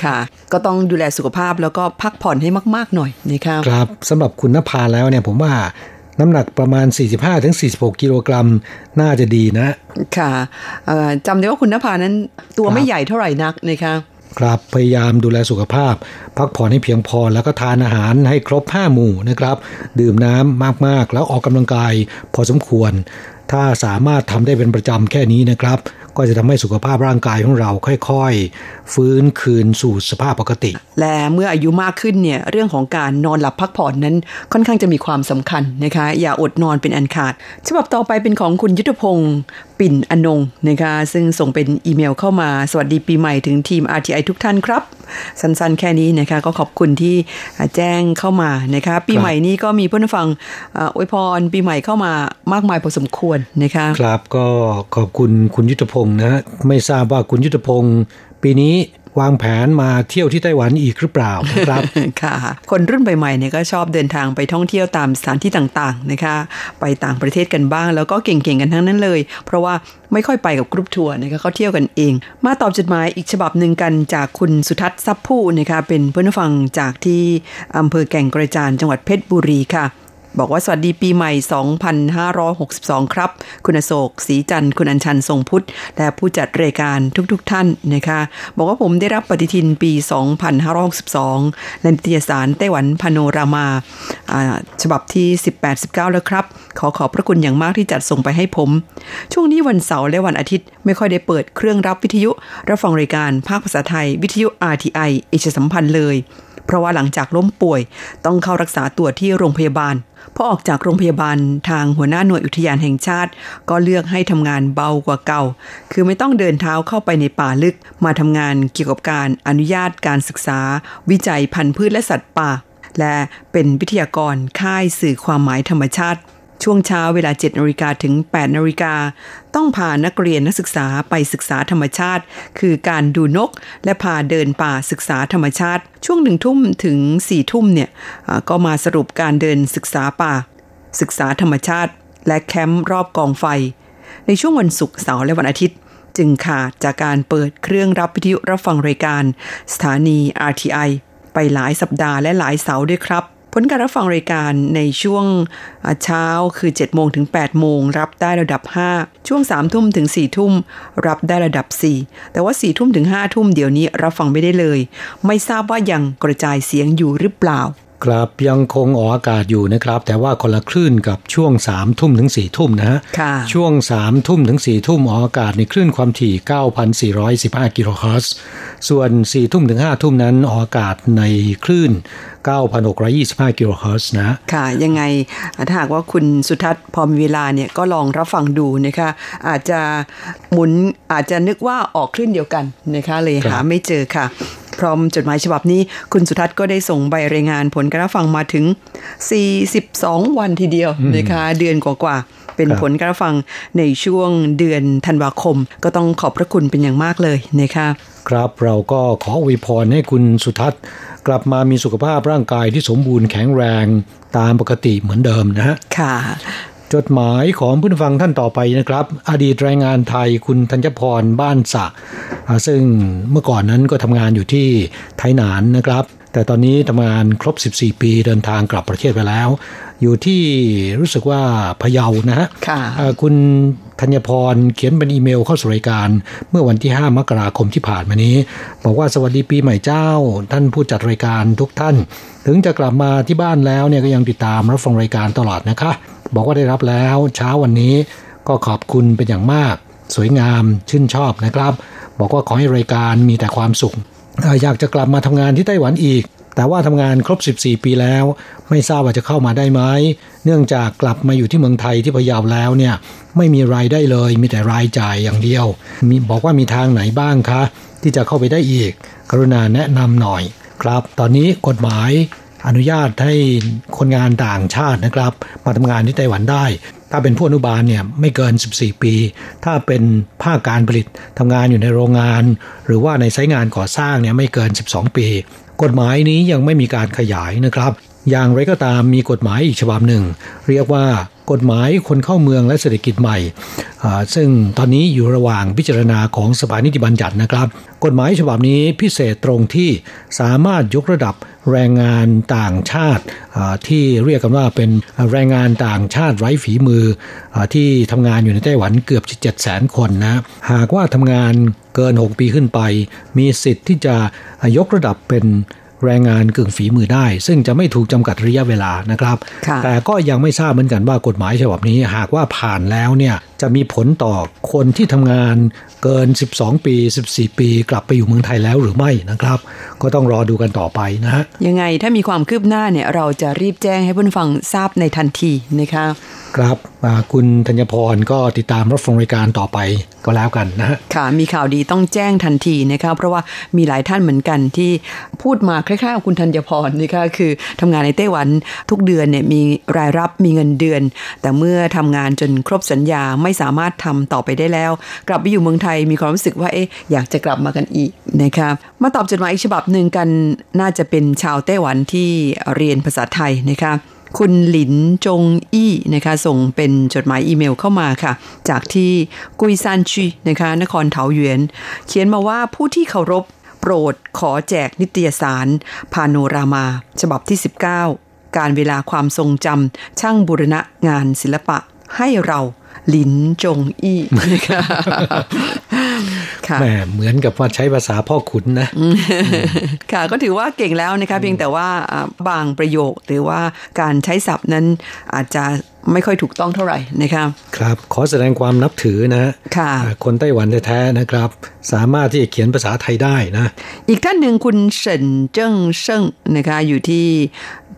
ค่ะ ก็ต้องดูแลสุขภาพแล้วก็พักผ่อนให้มาก ๆ หน่อยนะครับครับสำหรับคุณนภาแล้วเนี่ยผมว่า น้ำหนักประมาณ 45-46 กิโลกรัมน่าจะดีนะ ค่ะจำได้ว่าคุณนภานั้นตัวไม่ใหญ่เท่าไหร่นักนะคะครับพยายามดูแลสุขภาพ พักผ่อนให้เพียงพอแล้วก็ทานอาหารให้ครบห้าหมู่นะครับ ดื่มน้ำมากๆ แล้วออกกำลังกายพอสมควร ถ้าสามารถทำได้เป็นประจำแค่นี้นะครับ ก็จะทำให้สุขภาพร่างกายของเราค่อยๆ ฟื้นคืนสู่สภาพปกติ และเมื่ออายุมากขึ้นเนี่ยเรื่องของการนอนหลับพักผ่อนนั้นค่อนข้างจะมีความสำคัญนะคะอย่าอดนอนเป็นอันขาด ฉบับต่อไปเป็นของคุณยุทธพงศ์ปิ่นอนงนะคะซึ่งส่งเป็นอีเมลเข้ามาสวัสดีปีใหม่ถึงทีม RTI ทุกท่านครับ สั้นๆ แค่นี้นะคะก็ขอบคุณที่แจ้งเข้ามานะคะปีใหม่นี้ก็มีเพื่อนฟังอวยพรปีใหม่เข้ามามากมายพอสมควรนะคะครับก็ขอบคุณคุณยุทธพงศ์นะ ไม่ทราบว่าคุณยุทธพงศ์ปีนี้วางแผนมาเที่ยวที่ไต้หวันอีกหรือเปล่าครับ ค่ะ คนรุ่นใหม่ๆเนี่ยก็ชอบเดินทางไปท่องเที่ยวตามสถานที่ต่างๆนะคะ ไปต่างประเทศกันบ้าง แล้วก็เก่งๆกันทั้งนั้นเลย เพราะว่าไม่ค่อยไปกับกรุ๊ปทัวร์นะคะเขาเที่ยวกันเอง มาตอบจดหมายอีกฉบับหนึ่งกันจากคุณสุทัศน์ซับผู้นะคะเป็นเพื่อนฟังจากที่อำเภอแก่งกระจานจังหวัดเพชรบุรีค่ะ บอกว่าสวัสดีปีใหม่ 2562 ครับ คุณโศกศรีจันทร์คุณอัญชันทรงพุทธ และผู้จัดรายการทุกๆทท่านนะคะ บอกว่าผมได้รับปฏิทินปี 2562ในนิตยสารไต้หวันพาโนรามาฉบับที่ 18-19 แล้วครับ ขอขอบพระคุณอย่างมากที่จัดส่งไปให้ผม ช่วงนี้วันเสาร์และวันอาทิตย์ ไม่ค่อยได้เปิดเครื่องรับวิทยุรับฟังรายการภาคภาษาไทย วิทยุ RTI เอชสัมพันธ์เลย เพราะว่าหลังจากล้มป่วยต้องเข้ารักษาตัวที่โรงพยาบาลพอออกจากโรงพยาบาลทางหัวหน้าหน่วยอุทยานแห่งชาติ ก็เลือกให้ทำงานเบากว่าเก่า คือไม่ต้องเดินเท้าเข้าไปในป่าลึก มาทำงานเกี่ยวกับการอนุญาตการศึกษา วิจัยพันธุ์พืชและสัตว์ป่า และเป็นวิทยากรค่ายสื่อความหมายธรรมชาติ ช่วงเช้าเวลา7นาฬิกาถึง8นาฬิกาต้องพานักเรียนนักศึกษาไปศึกษาธรรมชาติ คือการดูนก และพาเดินป่าศึกษาธรรมชาติ ช่วงหนึ่งทุ่มถึงสี่ทุ่มเนี่ยก็มาสรุปการเดินศึกษาป่า ศึกษาธรรมชาติ และแคมป์รอบกองไฟ ในช่วงวันศุกร์เสาร์และวันอาทิตย์ จึงขาดจากการเปิดเครื่องรับวิทยุรับฟังรายการ สถานี RTI ไปหลายสัปดาห์และหลายเสาร์ด้วยครับ ผลการรับฟังรายการในช่วงเช้าคือ 7 โมงถึง 8 โมง รับได้ระดับ 5 ช่วง 3 ทุ่มถึง 4 ทุ่ม รับได้ระดับ 4 แต่ว่า 4 ทุ่มถึง 5 ทุ่มเดี๋ยวนี้รับฟังไม่ได้เลย ไม่ทราบว่ายังกระจายเสียงอยู่หรือเปล่า ครับยังคงออกอากาศอยู่นะครับ แต่ว่าคนละคลื่นกับช่วง3ามทุ่มถึง4ี่ทุ่มนะฮะช่วง3ามทุ่มถึง4ี่ทุ่มออกอากาศในคลื่นความถี่ 9,415 กิโลเฮิรตซ์ส่วน4ี่ทุ่มถึง5้าทุ่มนั้นออกอากาศในคลื่น 9,625 กิโลเฮิรตซ์นะค่ะยังไงถ้าหากว่าคุณสุทัศน์พอมีเวลาเนี่ยก็ลองรับฟังดูนะคะอาจจะหมุนอาจจะนึกว่าออกคลื่นเดียวกันนะคะเลยหาไม่เจอค่ะพ ร้อมจดหมายฉบับนี้ คุณสุทัศน์ก็ได้ส่งใบรายงานผลการรับฟังมาถึง 42 วันทีเดียวนะคะเดือนกว่าๆเป็นผลการฟังในช่วงเดือนธันวาคม ก็ต้องขอบพระคุณเป็นอย่างมากเลยนะคะครับเราก็ขออวยพรให้คุณสุทัศน์ กลับมามีสุขภาพร่างกายที่สมบูรณ์แข็งแรงตามปกติเหมือนเดิมนะฮะค่ะ จดหมายของผู้ฟังท่านต่อไปนะครับ อดีตแรงงานไทยคุณธัญพรบ้านสะ ซึ่งเมื่อก่อนนั้นก็ทำงานอยู่ที่ไทยนานนะครับ แต่ตอนนี้ทำงานครบ 14 ปีเดินทางกลับประเทศไปแล้ว อยู่ที่รู้สึกว่าพะเยานะฮะคุณธัญพรเขียนเป็นอีเมลเข้าสู่รายการ เมื่อวันที่ 5 มกราคมที่ผ่านมานี้ บอกว่าสวัสดีปีใหม่เจ้า ท่านผู้จัดรายการทุกท่าน ถึงจะกลับมาที่บ้านแล้วเนี่ยก็ยังติดตามรับฟังรายการตลอดนะคะ บอกว่าได้รับแล้วเช้าวันนี้ก็ขอบคุณเป็นอย่างมาก สวยงามชื่นชอบนะครับ บอกว่าขอให้รายการมีแต่ความสุข อยากจะกลับมาทำงานที่ไต้หวันอีก แต่ว่าทำงานครบ 14 ปีแล้ว ไม่ทราบว่าจะเข้ามาได้ไหมเนื่องจากกลับมาอยู่ที่เมืองไทยที่พะเยาแล้วเนี่ยไม่มีรายได้เลย มีแต่รายจ่ายอย่างเดียว มีบอกว่ามีทางไหนบ้างคะ ที่จะเข้าไปได้อีก กรุณาแนะนำหน่อย ครับ ตอนนี้กฎหมาย อนุญาตให้คนงานต่างชาตินะครับ มาทำงานที่ไต้หวันได้ ถ้าเป็นผู้อนุบาลเนี่ยไม่เกิน 14 ปี ถ้าเป็นภาคการผลิตทำงานอยู่ในโรงงาน หรือว่าในไซต์งานก่อสร้างเนี่ยไม่เกิน 12 ปี กฎหมายนี้ยังไม่มีการขยายนะครับ อย่างไรก็ตามมีกฎหมายอีกฉบับหนึ่ง เรียกว่ากฎหมายคนเข้าเมืองและเศรษฐกิจใหม่ ซึ่งตอนนี้อยู่ระหว่างพิจารณาของสภานิติบัญญัตินะครับ กฎหมายฉบับนี้พิเศษตรงที่สามารถยกระดับแรงงานต่างชาติที่เรียกกันว่าเป็นแรงงานต่างชาติไร้ฝีมืออที่ทำงานอยู่ในไต้หวันเกือบ7 0 0 0คนนะหากว่าทำงานเกิน 6 ปีขึ้นไป มีสิทธิ์ที่จะยกระดับเป็น แรงงานกึ่งฝีมือได้ ซึ่งจะไม่ถูกจำกัดระยะเวลานะครับ แต่ก็ยังไม่ทราบเหมือนกันว่ากฎหมายฉบับนี้หากว่าผ่านแล้วเนี่ยจะมีผลต่อคนที่ทำงานเกิน 12 ปี 14 ปี กลับไปอยู่เมืองไทยแล้วหรือไม่นะครับ ก็ต้องรอดูกันต่อไปนะฮะยังไงถ้ามีความคืบหน้าเนี่ยเราจะรีบแจ้งให้เพื่อนฟังทราบในทันทีนะคะครับคุณธัญพรก็ติดตามรับฟังรายการต่อไปก็แล้วกันนะค่ะมีข่าวดีต้องแจ้งทันทีนะคะเพราะว่ามีหลายท่านเหมือนกันที่พูดมาคล้ายๆกับคุณธัญพรนะคะคือทำงานในไต้หวันทุกเดือนเนี่ยมีรายรับมีเงินเดือน แต่เมื่อทำงานจนครบสัญญาไม่สามารถทำต่อไปได้แล้ว กลับไปอยู่เมืองไทยมีความรู้สึกว่าเอ๊ะอยากจะกลับมากันอีกนะคะมาตอบจดหมายอีกฉบับหนึ่งกันน่าจะเป็นชาวไต้หวันที่เรียนภาษาไทยนะคะคุณหลินจงอี้นะคะส่งเป็นจดหมายอีเมลเข้ามาค่ะ จากที่กุยซานชีนะคะนครเถาหยวน เขียนมาว่าผู้ที่เคารพ โปรดขอแจกนิตยสาร พาโนรามา ฉบับที่ 19 การเวลาความทรงจำช่างบุรณะงานศิลปะให้เราหลินจงอี้นะคะแหมเหมือนกับว่าใช้ภาษาพ่อขุนนะ ค่ะก็ถือว่าเก่งแล้วนะคะเพียงแต่ว่าบางประโยคหรือว่าการใช้ศัพท์นั้นอาจจะ ไม่ค่อยถูกต้องเท่าไหร่นะคะครับ ขอแสดงความนับถือนะ ค่ะ คนไต้หวันแท้ๆนะครับ สามารถที่จะเขียนภาษาไทยได้นะ อีกท่านหนึ่งคุณเฉินเจิ้งเซิงนะคะ อยู่ที่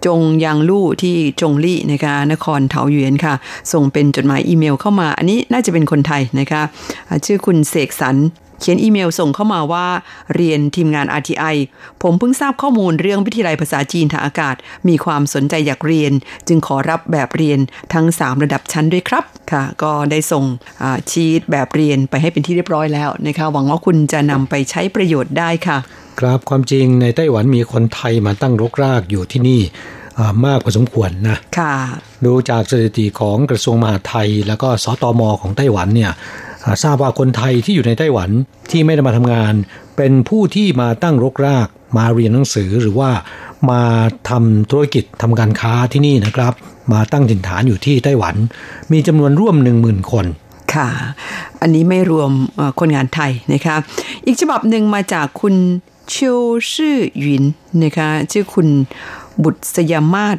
จงยางลู่ที่จงลี่นะคะ นครเถาหยวนค่ะ ส่งเป็นจดหมายอีเมลเข้ามา อันนี้น่าจะเป็นคนไทยนะคะ ชื่อคุณเสกสรร เขียนอีเมลส่งเข้ามาว่า เรียนทีมงาน RTI ผมเพิ่งทราบข้อมูลเรื่องวิทยาลัยภาษาจีนทางอากาศ มีความสนใจอยากเรียน จึงขอรับแบบเรียนทั้ง 3 ระดับชั้นด้วยครับค่ะ ก็ได้ส่งชีตแบบเรียนไปให้เป็นที่เรียบร้อยแล้วนะคะหวังว่าคุณจะนำไปใช้ประโยชน์ได้ค่ะ ครับความจริงในไต้หวันมีคนไทยมาตั้งรกรากอยู่ที่นี่มากพอสมควรนะค่ะดูจากสถิติของกระทรวงมหาดไทย แล้วก็สตอมอของไต้หวันเนี่ย ทราบว่าคนไทยที่อยู่ในไต้หวันที่ไม่ได้มาทำงาน เป็นผู้ที่มาตั้งรกราก มาเรียนหนังสือหรือว่ามาทำธุรกิจทำการค้าที่นี่นะครับ มาตั้งถิ่นฐานอยู่ที่ไต้หวัน มีจำนวนร่วมหนึ่งหมื่นคนค่ะ อันนี้ไม่รวมคนงานไทยนะคะอีกฉบับหนึ่งมาจากคุณเชียวชื่อหยินนะคะชื่อคุณบุตรสยามาศ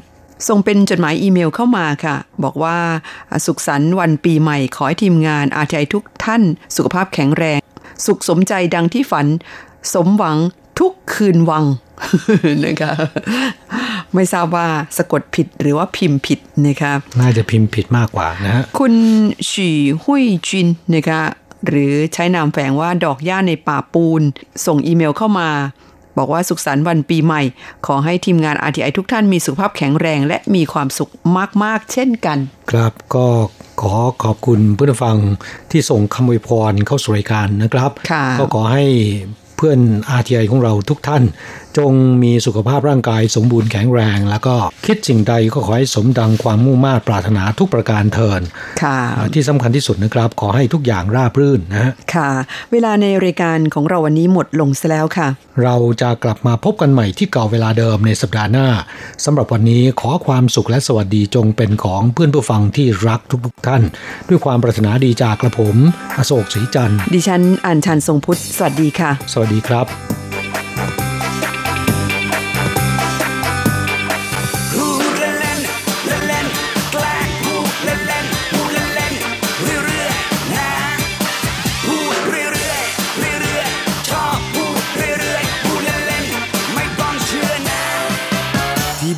ส่งเป็นจดหมายอีเมลเข้ามาค่ะ บอกว่าสุขสันต์วันปีใหม่ ขอให้ทีมงานอาทีไอทุกท่าน สุขภาพแข็งแรง สุขสมใจดังที่ฝัน สมหวังทุกคืนวังนะคะไม่ทราบว่าสะกดผิดหรือว่าพิมพ์ผิดนะคะน่าจะพิมพ์ผิดมากกว่านะฮะคุณฉีหุยจินนะคะหรือใช้นามแฝงว่าดอกหญ้าในป่าปูน ส่งอีเมลเข้ามา บอกว่าสุขสันต์วันปีใหม่ ขอให้ทีมงาน RTI ทุกท่านมีสุขภาพแข็งแรงและมีความสุขมาก ๆ เช่นกัน ครับก็ขอขอบคุณเพื่อนฟังที่ส่งคำอวยพรเข้าสู่รายการนะครับ ก็ขอให้เพื่อน RTI ของเราทุกท่าน จงมีสุขภาพร่างกายสมบูรณ์แข็งแรง แล้วก็คิดสิ่งใดก็ขอให้สมดังความมุ่งมา่ปรารถนาทุกประการเทินค่ะที่สำคัญที่สุดนะครับ ขอให้ทุกอย่างราบรื่นนะค่ะ เวลาในรายการของเราวันนี้หมดลงซะแล้วค่ะ เราจะกลับมาพบกันใหม่ที่เก่าเวลาเดิมในสัปดาห์หน้าสำหรับวันนี้ขอความสุขและสวัสดีจงเป็นของเพื่อนผู้ฟังที่รักทุกๆท่าน ด้วยความปรารถนาดีจากกระผม อโศกศรีจันทร์ดิฉันอัญชันทรงพุทธสวัสดีค่ะ สวัสดีครับ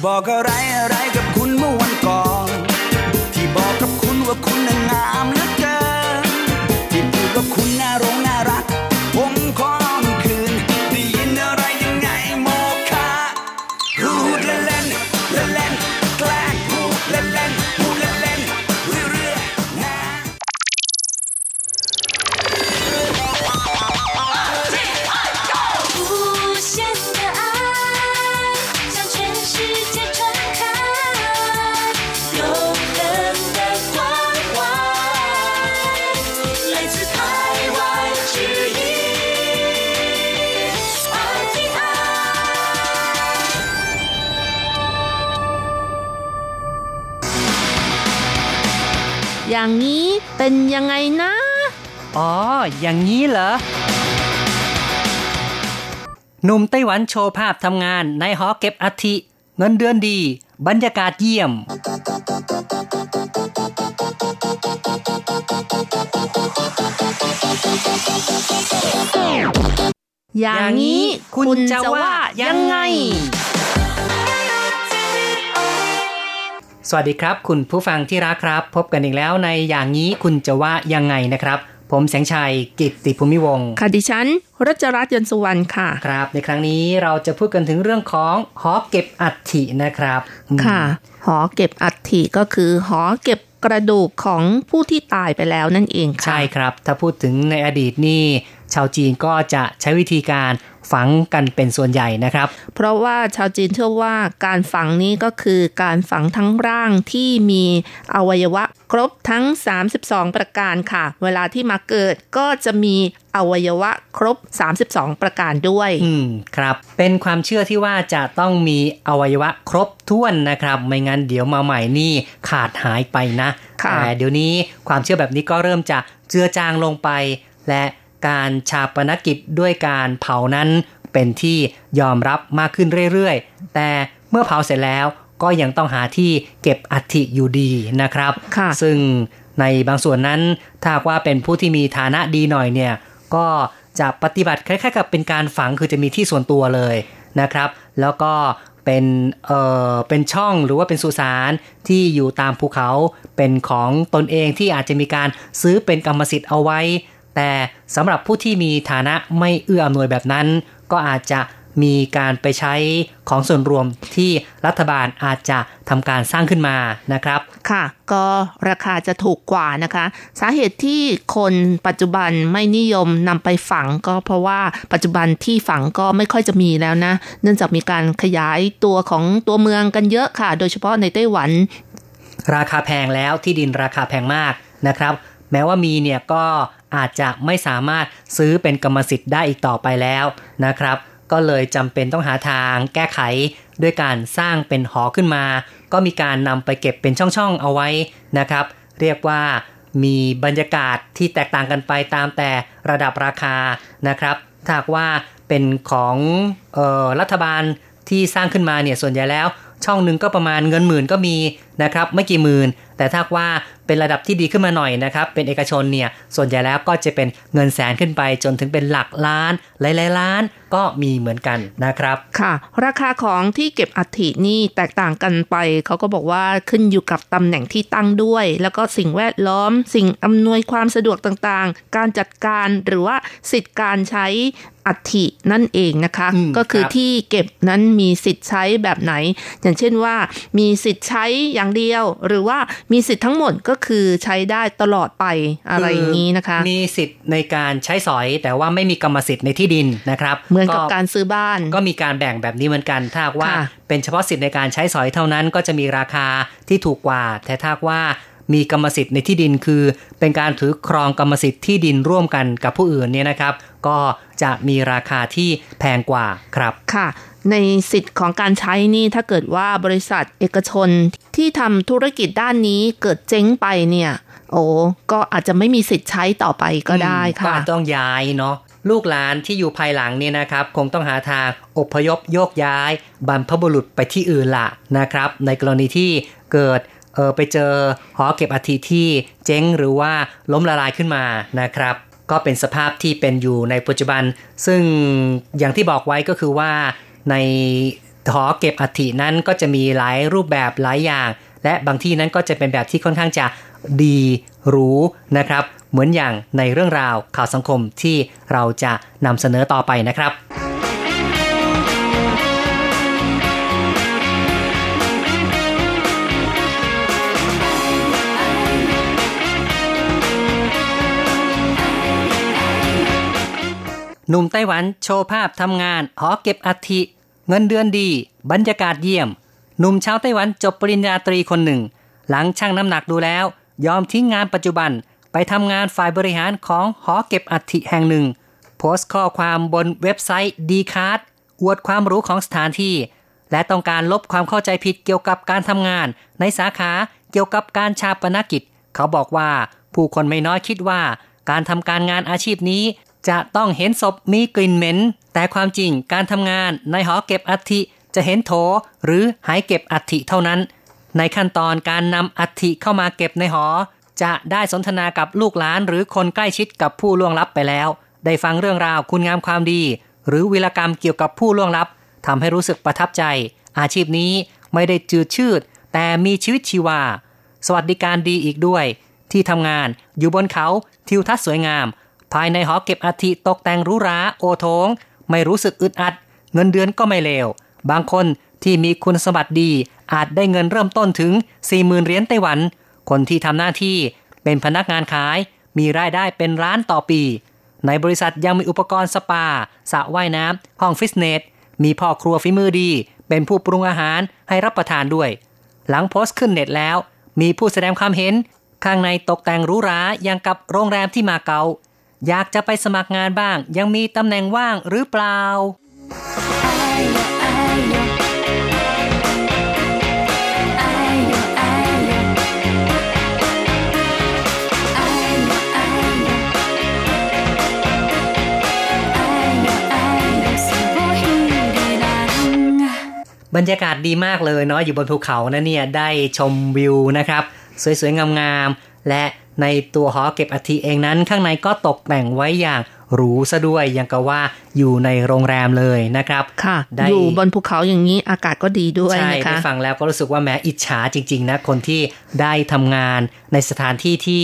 บอกอะไร อย่างนี้เป็นยังไงนะ อ๋อ อย่างนี้เหรอหนุ่มไต้หวันโชว์ภาพทำงานในหอเก็บอัฐิเงินเดือนดี บรรยากาศเยี่ยม อย่างนี้คุณจะว่ายังไง สวัสดีครับ คุณผู้ฟังที่รักครับ พบกันอีกแล้วในอย่างนี้คุณจะว่ายังไงนะครับ ผมแสงชัยกิตติภูมิวงศ์ค่ะดิฉันรัชรัตน์ยนต์สุวรรณค่ะ ครับ ในครั้งนี้เราจะพูดกันถึงเรื่องของหอเก็บอัฐินะครับอืมค่ะ หอเก็บอัฐิก็คือหอเก็บกระดูกของผู้ที่ตายไปแล้วนั่นเองค่ะใช่ครับ ถ้าพูดถึงในอดีตนี่ ชาวจีนก็จะใช้วิธีการฝังกันเป็นส่วนใหญ่นะครับ เพราะว่าชาวจีนเชื่อว่าการฝังนี้ก็คือการฝังทั้งร่างที่มีอวัยวะครบทั้ง 32 ประการค่ะ เวลาที่มาเกิดก็จะมีอวัยวะครบ 32 ประการด้วย อืม ครับ เป็นความเชื่อที่ว่าจะต้องมีอวัยวะครบถ้วนนะครับ ไม่งั้นเดี๋ยวมาใหม่นี่ขาดหายไปนะค่ะแต่เดี๋ยวนี้ความเชื่อแบบนี้ก็เริ่มจะเจือจางลงไปและ การชาปนกิจด้วยการเผานั้นเป็นที่ยอมรับมากขึ้นเรื่อยๆ แต่เมื่อเผาเสร็จแล้วก็ยังต้องหาที่เก็บอัฐิอยู่ดีนะครับค่ะซึ่งในบางส่วนนั้นถ้าหากว่าเป็นผู้ที่มีฐานะดีหน่อยเนี่ย ก็จะปฏิบัติคล้ายๆกับเป็นการฝังคือจะมีที่ส่วนตัวเลยนะครับ แล้วก็เป็นเอ่อเป็นช่องหรือว่าเป็นสุสานที่อยู่ตามภูเขาเป็นของตนเองที่อาจจะมีการซื้อเป็นกรรมสิทธิ์เอาไว้ แต่สำหรับผู้ที่มีฐานะไม่เอื้ออำนวยแบบนั้น ก็อาจจะมีการไปใช้ของส่วนรวมที่รัฐบาลอาจจะทำการสร้างขึ้นมานะครับ ค่ะ ก็ราคาจะถูกกว่านะคะ สาเหตุที่คนปัจจุบันไม่นิยมนำไปฝังก็เพราะว่าปัจจุบันที่ฝังก็ไม่ค่อยจะมีแล้วนะ เนื่องจากมีการขยายตัวของตัวเมืองกันเยอะค่ะ โดยเฉพาะในไต้หวัน ราคาแพงแล้วที่ดินราคาแพงมากนะครับ แม้ว่ามีเนี่ยก็ อาจจะไม่สามารถซื้อเป็นกรรมสิทธิ์ได้อีกต่อไปแล้วนะครับ ก็เลยจำเป็นต้องหาทางแก้ไขด้วยการสร้างเป็นหอขึ้นมา ก็มีการนำไปเก็บเป็นช่องๆเอาไว้นะครับ เรียกว่ามีบรรยากาศที่แตกต่างกันไปตามแต่ระดับราคานะครับถ้าว่าเป็นของออรัฐบาลที่สร้างขึ้นมาเนี่ยส่วนใหญ่แล้ว ช่องหนึ่งก็ประมาณเงินหมื่นก็มีนะครับไม่กี่หมื่น แต่ถ้าว่า เป็นระดับที่ดีขึ้นมาหน่อยนะครับ เป็นเอกชนเนี่ยส่วนใหญ่แล้วก็จะเป็นเงินแสนขึ้นไปจนถึงเป็นหลักล้านหลายๆล้านก็มีเหมือนกันนะครับค่ะ ราคาของที่เก็บอัฐินี่แตกต่างกันไป เขาก็บอกว่าขึ้นอยู่กับตำแหน่งที่ตั้งด้วย แล้วก็สิ่งแวดล้อม สิ่งอำนวยความสะดวกต่างๆ การจัดการหรือว่าสิทธิ์การใช้อัฐินั่นเองนะคะอืมก็คือครับที่เก็บนั้นมีสิทธิ์ใช้แบบไหน อย่างเช่นว่า มีสิทธิ์ใช้อย่างเดียว หรือว่ามีสิทธิ์ทั้งหมดก็คือใช้ได้ตลอดไปอะไรอย่างนี้นะคะ มีสิทธิ์ในการใช้สอย แต่ว่าไม่มีกรรมสิทธิ์ในที่ดินนะครับ เหมือนกับการซื้อบ้าน ก็มีการแบ่งแบบนี้เหมือนกันถ้าหากว่าค่ะเป็นเฉพาะสิทธิ์ในการใช้สอยเท่านั้น ก็จะมีราคาที่ถูกกว่า แต่ถ้าหากว่า มีกรรมสิทธิ์ในที่ดินคือ เป็นการถือครองกรรมสิทธิ์ที่ดินร่วมกันกับผู้อื่นเนี่ยนะครับ ก็จะมีราคาที่แพงกว่าครับค่ะ ในสิทธิ์ของการใช้นี่ถ้าเกิดว่าบริษัทเอกชนที่ทำธุรกิจด้านนี้เกิดเจ๊งไปเนี่ยโอ้ก็อาจจะไม่มีสิทธิ์ใช้ต่อไปก็ได้อืมก็ค่ะอาจต้องย้ายเนาะลูกหลานที่อยู่ภายหลังเนี่ยนะครับ คงต้องหาทางอพยพโยกย้ายบรรพบุรุษไปที่อื่นละนะครับ ในกรณีที่เกิดเออไปเจอหอเก็บอัฐิที่เจ๊งหรือว่าล้มละลายขึ้นมานะครับ ก็เป็นสภาพที่เป็นอยู่ในปัจจุบัน ซึ่งอย่างที่บอกไว้ก็คือว่าในหอเก็บอัฐินั้นก็จะมีหลายรูปแบบหลายอย่าง และบางที่นั้นก็จะเป็นแบบที่ค่อนข้างจะดีหรูนะครับ เหมือนอย่างในเรื่องราวข่าวสังคมที่เราจะนำเสนอต่อไปนะครับ หนุ่มไต้หวันโชว์ภาพทำงานหอเก็บอัฐิเงินเดือนดี บรรยากาศเยี่ยม หนุ่มชาวไต้หวันจบปริญญาตรีคนหนึ่ง หลังชั่งน้ำหนักดูแล้ว ยอมทิ้งงานปัจจุบันไปทำงานฝ่ายบริหารของหอเก็บอัฐิแห่งหนึ่ง โพสต์ข้อความบนเว็บไซต์ Dcard อวดความหรูของสถานที่ และต้องการลบความเข้าใจผิดเกี่ยวกับการทำงาน ในสาขาเกี่ยวกับการฌาปนกิจ เขาบอกว่า ผู้คนไม่น้อยคิดว่า การทำการงานอาชีพนี้ จะต้องเห็นศพมีกลิ่นเหม็น แต่ความจริงการทำงานในหอเก็บอัฐิจะเห็นโถหรือหายเก็บอัฐิเท่านั้น ในขั้นตอนการนำอัฐิเข้ามาเก็บในหอ จะได้สนทนากับลูกหลานหรือคนใกล้ชิดกับผู้ล่วงลับไปแล้ว ได้ฟังเรื่องราวคุณงามความดี หรือวีรกรรมเกี่ยวกับผู้ล่วงลับทำให้รู้สึกประทับใจ อาชีพนี้ไม่ได้จืดชืด แต่มีชีวิตชีวา สวัสดิการดีอีกด้วย ที่ทำงานอยู่บนเขาทิวทัศน์สวยงาม ภายในหอเก็บอัฐิตกแต่งหรูหราโอโถง ไม่รู้สึกอึดอัด เงินเดือนก็ไม่เลว บางคนที่มีคุณสมบัติดี อาจได้เงินเริ่มต้นถึง 40,000เหรียญไต้หวัน คนที่ทำหน้าที่เป็นพนักงานขาย มีรายได้เป็นล้านต่อปี ในบริษัทยังมีอุปกรณ์สปาสระว่ายน้ำห้องฟิตเนส มีพ่อครัวฝีมือดี เป็นผู้ปรุงอาหารให้รับประทานด้วย หลังโพสต์ขึ้นเน็ตแล้ว มีผู้แสดงความเห็น ข้างในตกแต่งหรูหราอย่างกับโรงแรมที่มาเกา อยากจะไปสมัครงานบ้าง ยังมีตำแหน่งว่างหรือเปล่า บรรยากาศดีมากเลยเนาะอยู่บนภูเขานะเนี่ย ได้ชมวิวนะครับ สวยๆ งามๆ และ ในตัวหอเก็บอัฐิเองนั้น ข้างในก็ตกแต่งไว้อย่าง หรูซะด้วยอย่างกับว่าอยู่ในโรงแรมเลยนะครับ ค่ะได้อยู่บนภูเขาอย่างนี้อากาศก็ดีด้วยใช่นะได้คะฟังแล้วก็รู้สึกว่าแม้อิจฉาจริง ๆ นะ คนที่ได้ทำงานในสถานที่ที่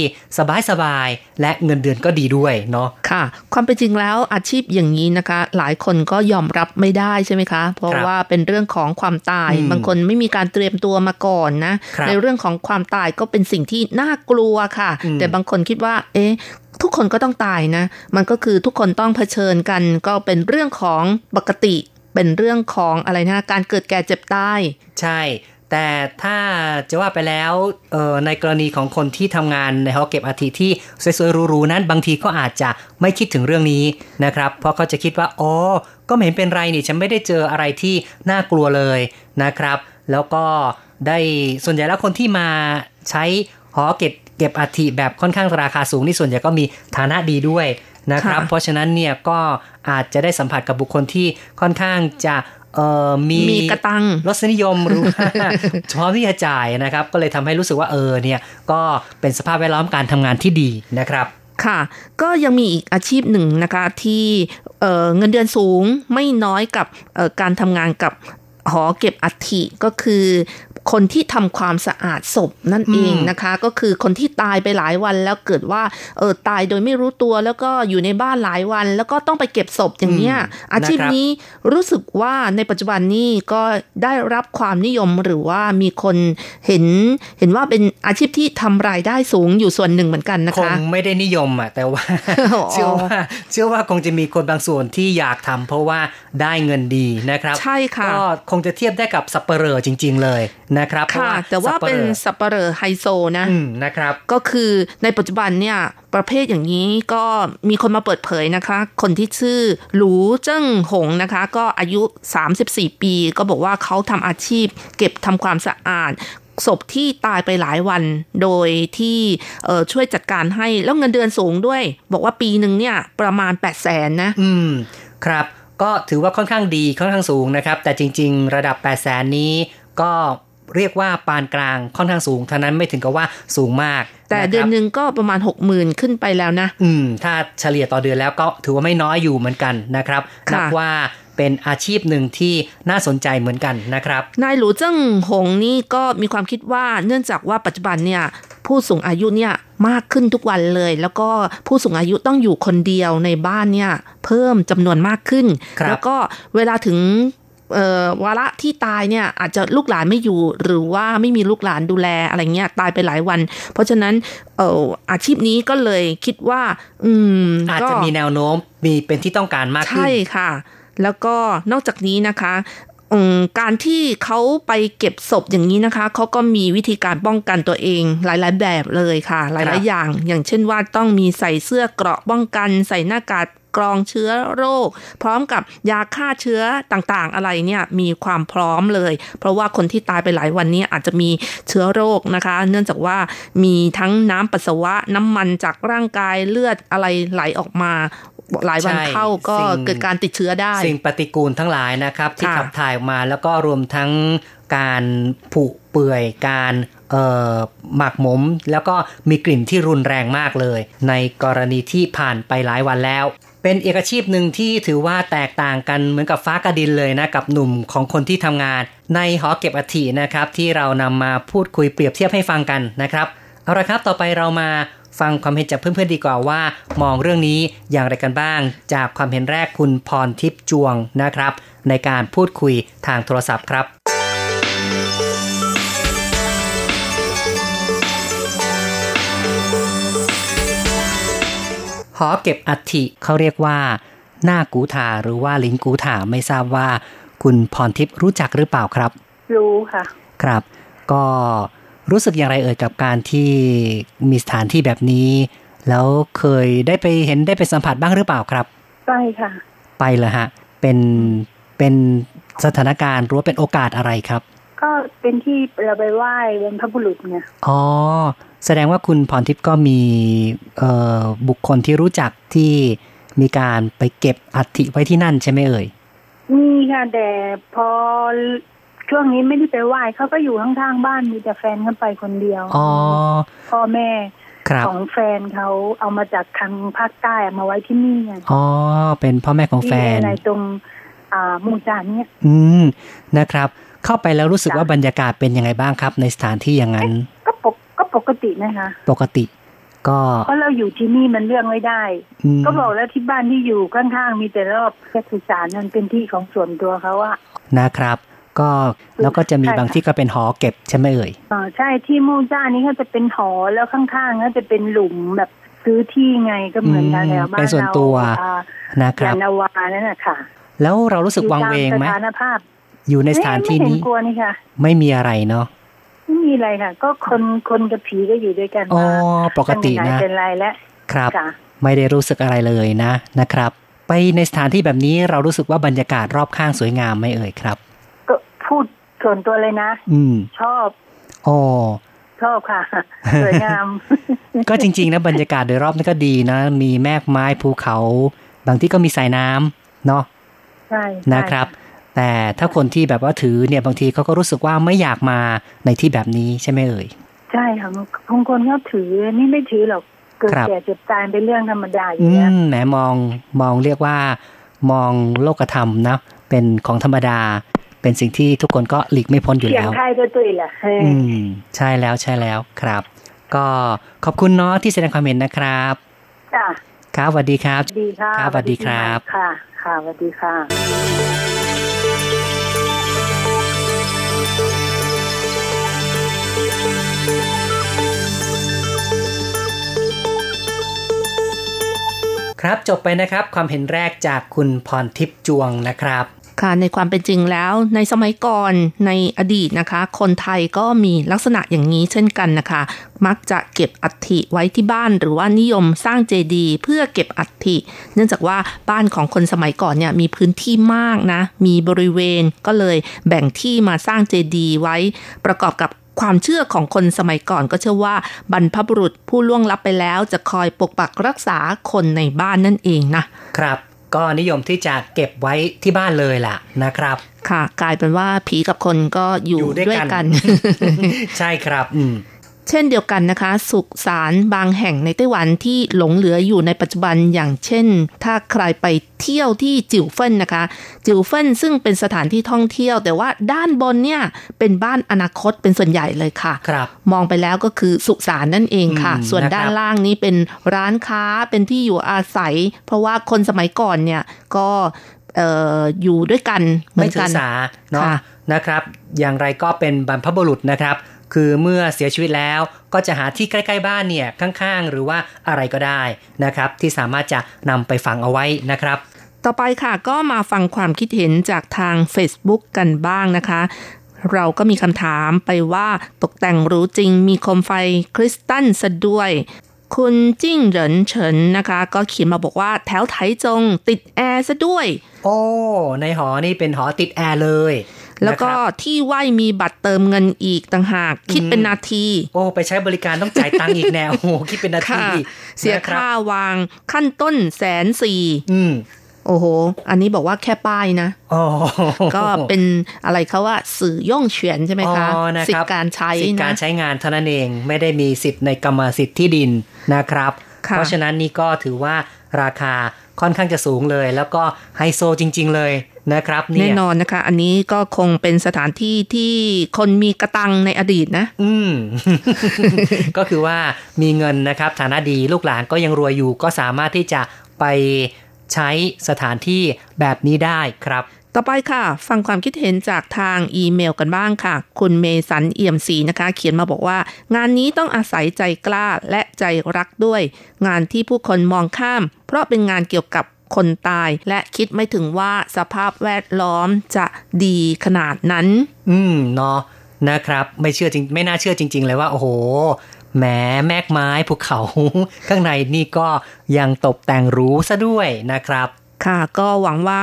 สบายๆและเงินเดือนก็ดีด้วยเนาะค่ะ ความเป็นจริงแล้วอาชีพอย่างนี้นะคะ หลายคนก็ยอมรับไม่ได้ใช่ไหมคะ เพราะครับว่าเป็นเรื่องของความตายอืมบางคนไม่มีการเตรียมตัวมาก่อนนะครับในเรื่องของความตายก็เป็นสิ่งที่น่ากลัวค่ะอืมแต่บางคนคิดว่า เอ๊ะ ทุกคนก็ต้องตายนะ มันก็คือทุกคนต้องเผชิญกัน ก็เป็นเรื่องของปกติ เป็นเรื่องของอะไรนะ การเกิดแก่เจ็บตาย ใช่ แต่ถ้าจะว่าไปแล้วเอ่อในกรณีของคนที่ทำงานในหอเก็บอาทิที่สวยๆรูๆนั้น บางทีก็อาจจะไม่คิดถึงเรื่องนี้นะครับ เพราะเขาจะคิดว่าอ๋อก็ไม่เห็นเป็นไรนี่ฉันไม่ได้เจออะไรที่น่ากลัวเลยนะครับ แล้วก็ได้ส่วนใหญ่แล้วคนที่มาใช้หอเก็บ ก็บอัฐิแบบค่อนข้างราคาสูงนี่ส่วนใหญ่ก็มีฐานะดีด้วยนะครับค่ะเพราะฉะนั้นเนี่ยก็อาจจะได้สัมผัสกับบุคคลที่ค่อนข้างจะเอ่อมีมีกระตังรสนิยมหรือว่าพร้อมที่จะจ่ายนะครับ ก็เลยทำให้รู้สึกว่าเออเนี่ยก็เป็นสภาพแวดล้อมการทำงานที่ดีนะครับค่ะ ก็ยังมีอีกอาชีพหนึ่งนะคะที่เอ่อเงินเดือนสูงไม่น้อยกับเอ่อการทำงานกับหอเก็บอัฐิก็คือ คนที่ทำความสะอาดศพนั่นเองนะคะ ก็คือคนที่ตายไปหลายวันแล้วเกิดว่าเออตายโดยไม่รู้ตัวแล้วก็อยู่ในบ้านหลายวัน แล้วก็ต้องไปเก็บศพอย่างเนี้ยอืมอาชีพนะครับนี้รู้สึกว่าในปัจจุบันนี้ก็ได้รับความนิยมหรือว่ามีคนเห็นเห็นว่าเป็นอาชีพที่ทำรายได้สูงอยู่ส่วนหนึ่งเหมือนกันนะคงคะไม่ได้นิยมอะแต่ว่าอ๋อเชื่อว่าเชื่อว่าคงจะมีคนบางส่วนที่อยากทำเพราะว่าได้เงินดีนะครับใช่ค่ะก็คงจะเทียบได้กับสับเปลอจริง ๆ เลยนะครับเพราะค่ะว่าแต่ว่าสับปะเป็นลอสับปะเหร่อไฮโซนะอืมนะครับ ก็คือในปัจจุบันเนี่ยประเภทอย่างนี้ก็มีคนมาเปิดเผยนะคะ คนที่ชื่อหลูเจิ้งหงนะคะ ก็อายุ 34 ปี ก็บอกว่าเขาทำอาชีพ เก็บทำความสะอาดศพที่ตายไปหลายวันโดยที่เอ่อช่วยจัดการให้แล้วเงินเดือนสูงด้วย บอกว่าปีหนึ่งเนี่ยประมาณ 8 0 0แสนนะ อืม ครับ ก็ถือว่าค่อนข้างดีค่อนข้างสูงนะครับ แต่จริง ๆ ระดับ 8 0 0แสนนี้ก็ เรียกว่าปานกลางค่อนข้างสูงเท่านั้นไม่ถึงกับว่าสูงมาก แต่ะครับเดือนหนึ่งก็ประมาณ 6 0,000 ขึ้นไปแล้วนะ อืม ถ้าเฉลี่ยต่อเดือนแล้วก็ถือว่าไม่น้อยอยู่เหมือนกันนะครับค่ะนับว่าเป็นอาชีพหนึ่งที่น่าสนใจเหมือนกันนะครับ นายหลูเจิ้งหงนี่ก็มีความคิดว่าเนื่องจากว่าปัจจุบันเนี่ยผู้สูงอายุเนี่ยมากขึ้นทุกวันเลย แล้วก็ผู้สูงอายุต้องอยู่คนเดียวในบ้านเนี่ยเพิ่มจำนวนมากขึ้นครับแล้วก็เวลาถึงเอ่อ วาระที่ตายเนี่ยอาจจะลูกหลานไม่อยู่ หรือว่าไม่มีลูกหลานดูแลอะไรเงี้ยตายไปหลายวัน เพราะฉะนั้นเอ่ออาชีพนี้ก็เลยคิดว่า อืมอาจก็จะมีแนวโน้มมีเป็นที่ต้องการมากขึ้นใช่ค่ะ แล้วก็นอกจากนี้นะคะอืมการที่เขาไปเก็บศพอย่างนี้นะคะเขาก็มีวิธีการป้องกันตัวเองหลาย ๆ แบบเลยค่ะหครัลายบๆอย่าง อย่างเช่นว่าต้องมีใส่เสื้อเกราะป้องกัน ใส่หน้ากาก กรองเชื้อโรค พร้อมกับยาฆ่าเชื้อต่างๆ อะไรเนี่ยมีความพร้อมเลย เพราะว่าคนที่ตายไปหลายวันนี้อาจจะมีเชื้อโรคนะคะ เนื่องจากว่ามีทั้งน้ำปัสสาวะน้ำมันจากร่างกายเลือดอะไรไหลออกมาหลายวันใช่เข้าก็สิ่งเกิดการติดเชื้อได้ สิ่งปฏิกูลทั้งหลายนะครับ ที่ค่ะขับถ่ายออกมาแล้วก็รวมทั้งการผุเปื่อยการเอ่อหมักหมม แล้วก็มีกลิ่นที่รุนแรงมากเลย ในกรณีที่ผ่านไปหลายวันแล้ว เป็นเอกอาชีพหนึ่งที่ถือว่าแตกต่างกันเหมือนกับฟ้ากระดินเลยนะกับหนุ่มของคนที่ทำงาน ในหอเก็บอัฐินะครับที่เรานำมาพูดคุยเปรียบเทียบให้ฟังกันนะครับเอาละครับต่อไปเรามาฟังความเห็นจากเพื่อนๆดีกว่าว่า มองเรื่องนี้อย่างไรกันบ้าง จากความเห็นแรกคุณพรทิพย์จวงนะครับ ในการพูดคุยทางโทรศัพท์ครับ หอเก็บอัฐิเขาเรียกว่า หน้ากูถาหรือว่าลิงกูถาไม่ทราบว่า คุณพรทิพย์รู้จักหรือเปล่าครับ รู้ค่ะ ครับ ก็รู้สึกอย่างไรเอ่ยกับการที่มีสถานที่แบบนี้ แล้วเคยได้ไปเห็นได้ไปสัมผัสบ้างหรือเปล่าครับไปค่ะ ไปเลยฮะ เป็นเป็นสถานการณ์หรือว่าเป็นโอกาสอะไรครับ ก็เป็นที่เราไปไหว้บรรพบุรุษไงอ๋อ แสดงว่าคุณพรทิพย์ก็มีเอ่อบุคคลที่รู้จักที่มีการไปเก็บอัฐิไว้ที่นั่นใช่ไหมเอ่ย มีค่ะแต่พอช่วงนี้ไม่ได้ไปไหว้เขาก็อยู่ข้างๆบ้านมีแต่แฟนเขาไปคนเดียวอ๋อพ่อแม่ครับของแฟนเขาเอามาจากทางภาคใต้เอามาไว้ที่นี่ไงอ๋อเป็นพ่อแม่ของแฟที่นในตรงอ่าหมู่จานเนี่ย อืมนะครับ เข้าไปแล้วรู้สึกจ้ะว่าบรรยากาศเป็นยังไงบ้างครับ ในสถานที่อย่างนั้นก็ ปกก็ปกตินะคะ ปกติ ก็เพราะเราอยู่ที่นี่มันเรื่องไม่ได้อืมก็บอกแล้วที่บ้านที่อยู่ข้างๆมีแต่รอบแค่สุสานนั่นเป็นที่ของส่วนตัวเขาอะนะครับ ก็แล้วก็จะมีใช่ค่ะบางที่ก็เป็นหอเก็บใช่ไหมเอ่ยอ๋อใช่ที่มู่จ้านี่ก็จะเป็นหอแล้วข้างๆก็จะเป็นหลุมแบบซื้อที่ไงก็เหมือนกันอืมแล้วบ้านเป็นส่วนเราตัวอ่านะครับยานนาวานั่นแหะค่ะ แล้วเรารู้สึกวังเวงไหมอยู่ตาสถานภาพอยู่ในสถานที่ไม่เห็นี้นกลัวนี่ค่ะไม่มีอะไรเนาะ ไม่มีอะไรค่ะ ก็คนคนกับผีก็อยู่ด้วยกันอ๋อมาปกติตั้งแต่ไหนะเป็นไรแล้วครับค่ะไม่ได้รู้สึกอะไรเลยนะนะครับ ไปในสถานที่แบบนี้เรารู้สึกว่าบรรยากาศรอบข้างสวยงามไหมเอ่ยครับ ก็พูดส่วนตัวเลยนะ อืม ชอบอ๋อชอบค่ะ สวยงาม ก็จริง ๆ นะ บรรยากาศโดยรอบนี่ก็ดีนะ มีแมกไม้ภูเขา บางที่ก็มีสายน้ำเนาะใช่นะครับ แต่ถ้าคนที่แบบว่าถือเนี่ยบางทีเขาก็รู้สึกว่าไม่อยากมาในที่แบบนี้ใช่ไหมเอ่ยใช่ค่ะบางคนเขาถือนี่ไม่ถือหรอกเกิดครับแก่เจ็บตายเป็นเรื่องธรรมดาออืยู่แล้วมแหมมองมองเรียกว่า มองโลกธรรมนะเป็นของธรรมดา เป็นสิ่งที่ทุกคนก็หลีกไม่พ้นอยู่เสียงแล้วใครตัวตุยแหละเฮ้ยอืมใช่แล้วใช่แล้วครับ ก็ขอบคุณเนาะที่แสดงความเห็นนะครับจ้ะครับสวัสดีครับดีค่ะครับสวัสดีครับ ค่ะ ค่ะสวัสดีค่ะ ครับจบไปนะครับความเห็นแรกจากคุณพรทิพย์จวงนะครับค่ะในความเป็นจริงแล้วในสมัยก่อนในอดีตนะคะ คนไทยก็มีลักษณะอย่างนี้เช่นกันนะคะ มักจะเก็บอัฐิไว้ที่บ้านหรือว่านิยมสร้างเจดีย์เพื่อเก็บอัฐิ เนื่องจากว่าบ้านของคนสมัยก่อนเนี่ยมีพื้นที่มากนะ มีบริเวณก็เลยแบ่งที่มาสร้างเจดีย์ไว้ประกอบกับ ความเชื่อของคนสมัยก่อนก็เชื่อว่าบรรพบุรุษผู้ล่วงลับไปแล้วจะคอยปกปักรักษาคนในบ้านนั่นเองนะครับ ก็นิยมที่จะเก็บไว้ที่บ้านเลยล่ะนะครับค่ะ กลายเป็นว่าผีกับคนก็อยู่อยู่ด้วยด้วยกันกัน ใช่ครับ อืม เช่นเดียวกันนะคะ สุสานบางแห่งในไต้หวันที่หลงเหลืออยู่ในปัจจุบันอย่างเช่น ถ้าใครไปเที่ยวที่จิวเฟินนะคะ จิวเฟินซึ่งเป็นสถานที่ท่องเที่ยว แต่ว่าด้านบนเนี่ยเป็นบ้านอนาคตเป็นส่วนใหญ่เลยค่ะครับมองไปแล้วก็คือสุสานนั่นเองค่ะอืมส่วนนะครับด้านล่างนี้เป็นร้านค้าเป็นที่อยู่อาศัย เพราะว่าคนสมัยก่อนเนี่ยก็เอ่ออยู่ด้วยกันเหมืไม่อนถืกัอนสาเนาะค่ะนะครับ อย่างไรก็เป็นบรรพบุรุษนะครับ คือเมื่อเสียชีวิตแล้วก็จะหาที่ใกล้ๆบ้านเนี่ยข้างๆ หรือว่าอะไรก็ได้นะครับ ที่สามารถจะนำไปฝังเอาไว้นะครับ ต่อไปค่ะก็มาฟังความคิดเห็นจากทาง Facebook กันบ้างนะคะ เราก็มีคำถามไปว่าตกแต่งหรู้จริงมีโคมไฟคริสตัลซะด้วยคุณจิ้งเหรินเฉินนะคะ ก็เขียนมาบอกว่าแถวไถจงติดแอร์ซะด้วย โอ้ ในหอนี่เป็นหอติดแอร์เลย แล้วก็นะครับที่ไหวมีบัตรเติมเงินอีกต่างหาก คิดเป็นนาที โอ้ไปใช้บริการต้องจ่ายตังค์อีกแนวโอ้โหคิดเป็นนาทีค่ะเสียนะครับค่าวางขั้นต้นแสนสี่อืมโอ้โห อันนี้บอกว่าแค่ป้ายนะอ๋อก็เป็นอะไรเขาว่าสื่อย่องเฉียนใช่ไหมคะอ๋อนะสิทครับธิ์การใช้สิทธิการนะใช้งานเท่านั้นเองไม่ได้มีสิทธิ์ในกรรมสิทธิ์ที่ดินนะครับค่ะเพราะฉะนั้นนี่ก็ถือว่าราคาค่อนข้างจะสูงเลย แล้วก็ไฮโซจริง ๆ เลย นะครับเนี่แน่ยนอนนะคะ อันนี้ก็คงเป็นสถานที่ที่คนมีกระตังในอดีตนะ อืม ก็คือว่ามีเงินนะครับฐานะดีลูกหลานก็ยังรวยอยู่ ก็สามารถที่จะไปใช้สถานที่แบบนี้ได้ครับ ต่อไปค่ะ ฟังความคิดเห็นจากทางอีเมลกันบ้างค่ะ คุณเมสันเอี่ยมศรีนะคะ เขียนมาบอกว่า งานนี้ต้องอาศัยใจกล้าและใจรักด้วย งานที่ผู้คนมองข้าม เพราะเป็นงานเกี่ยวกับ คนตาย และคิดไม่ถึงว่าสภาพแวดล้อมจะดีขนาดนั้น อืมเนาะนะครับไม่เชื่อจริงไม่น่าเชื่อจริง ๆ เลยว่า โอ้โหแหมแมกไม้ภูเขา ข้างในนี่ก็ยังตกแต่งหรูซะด้วยนะครับ ค่ะก็หวังว่า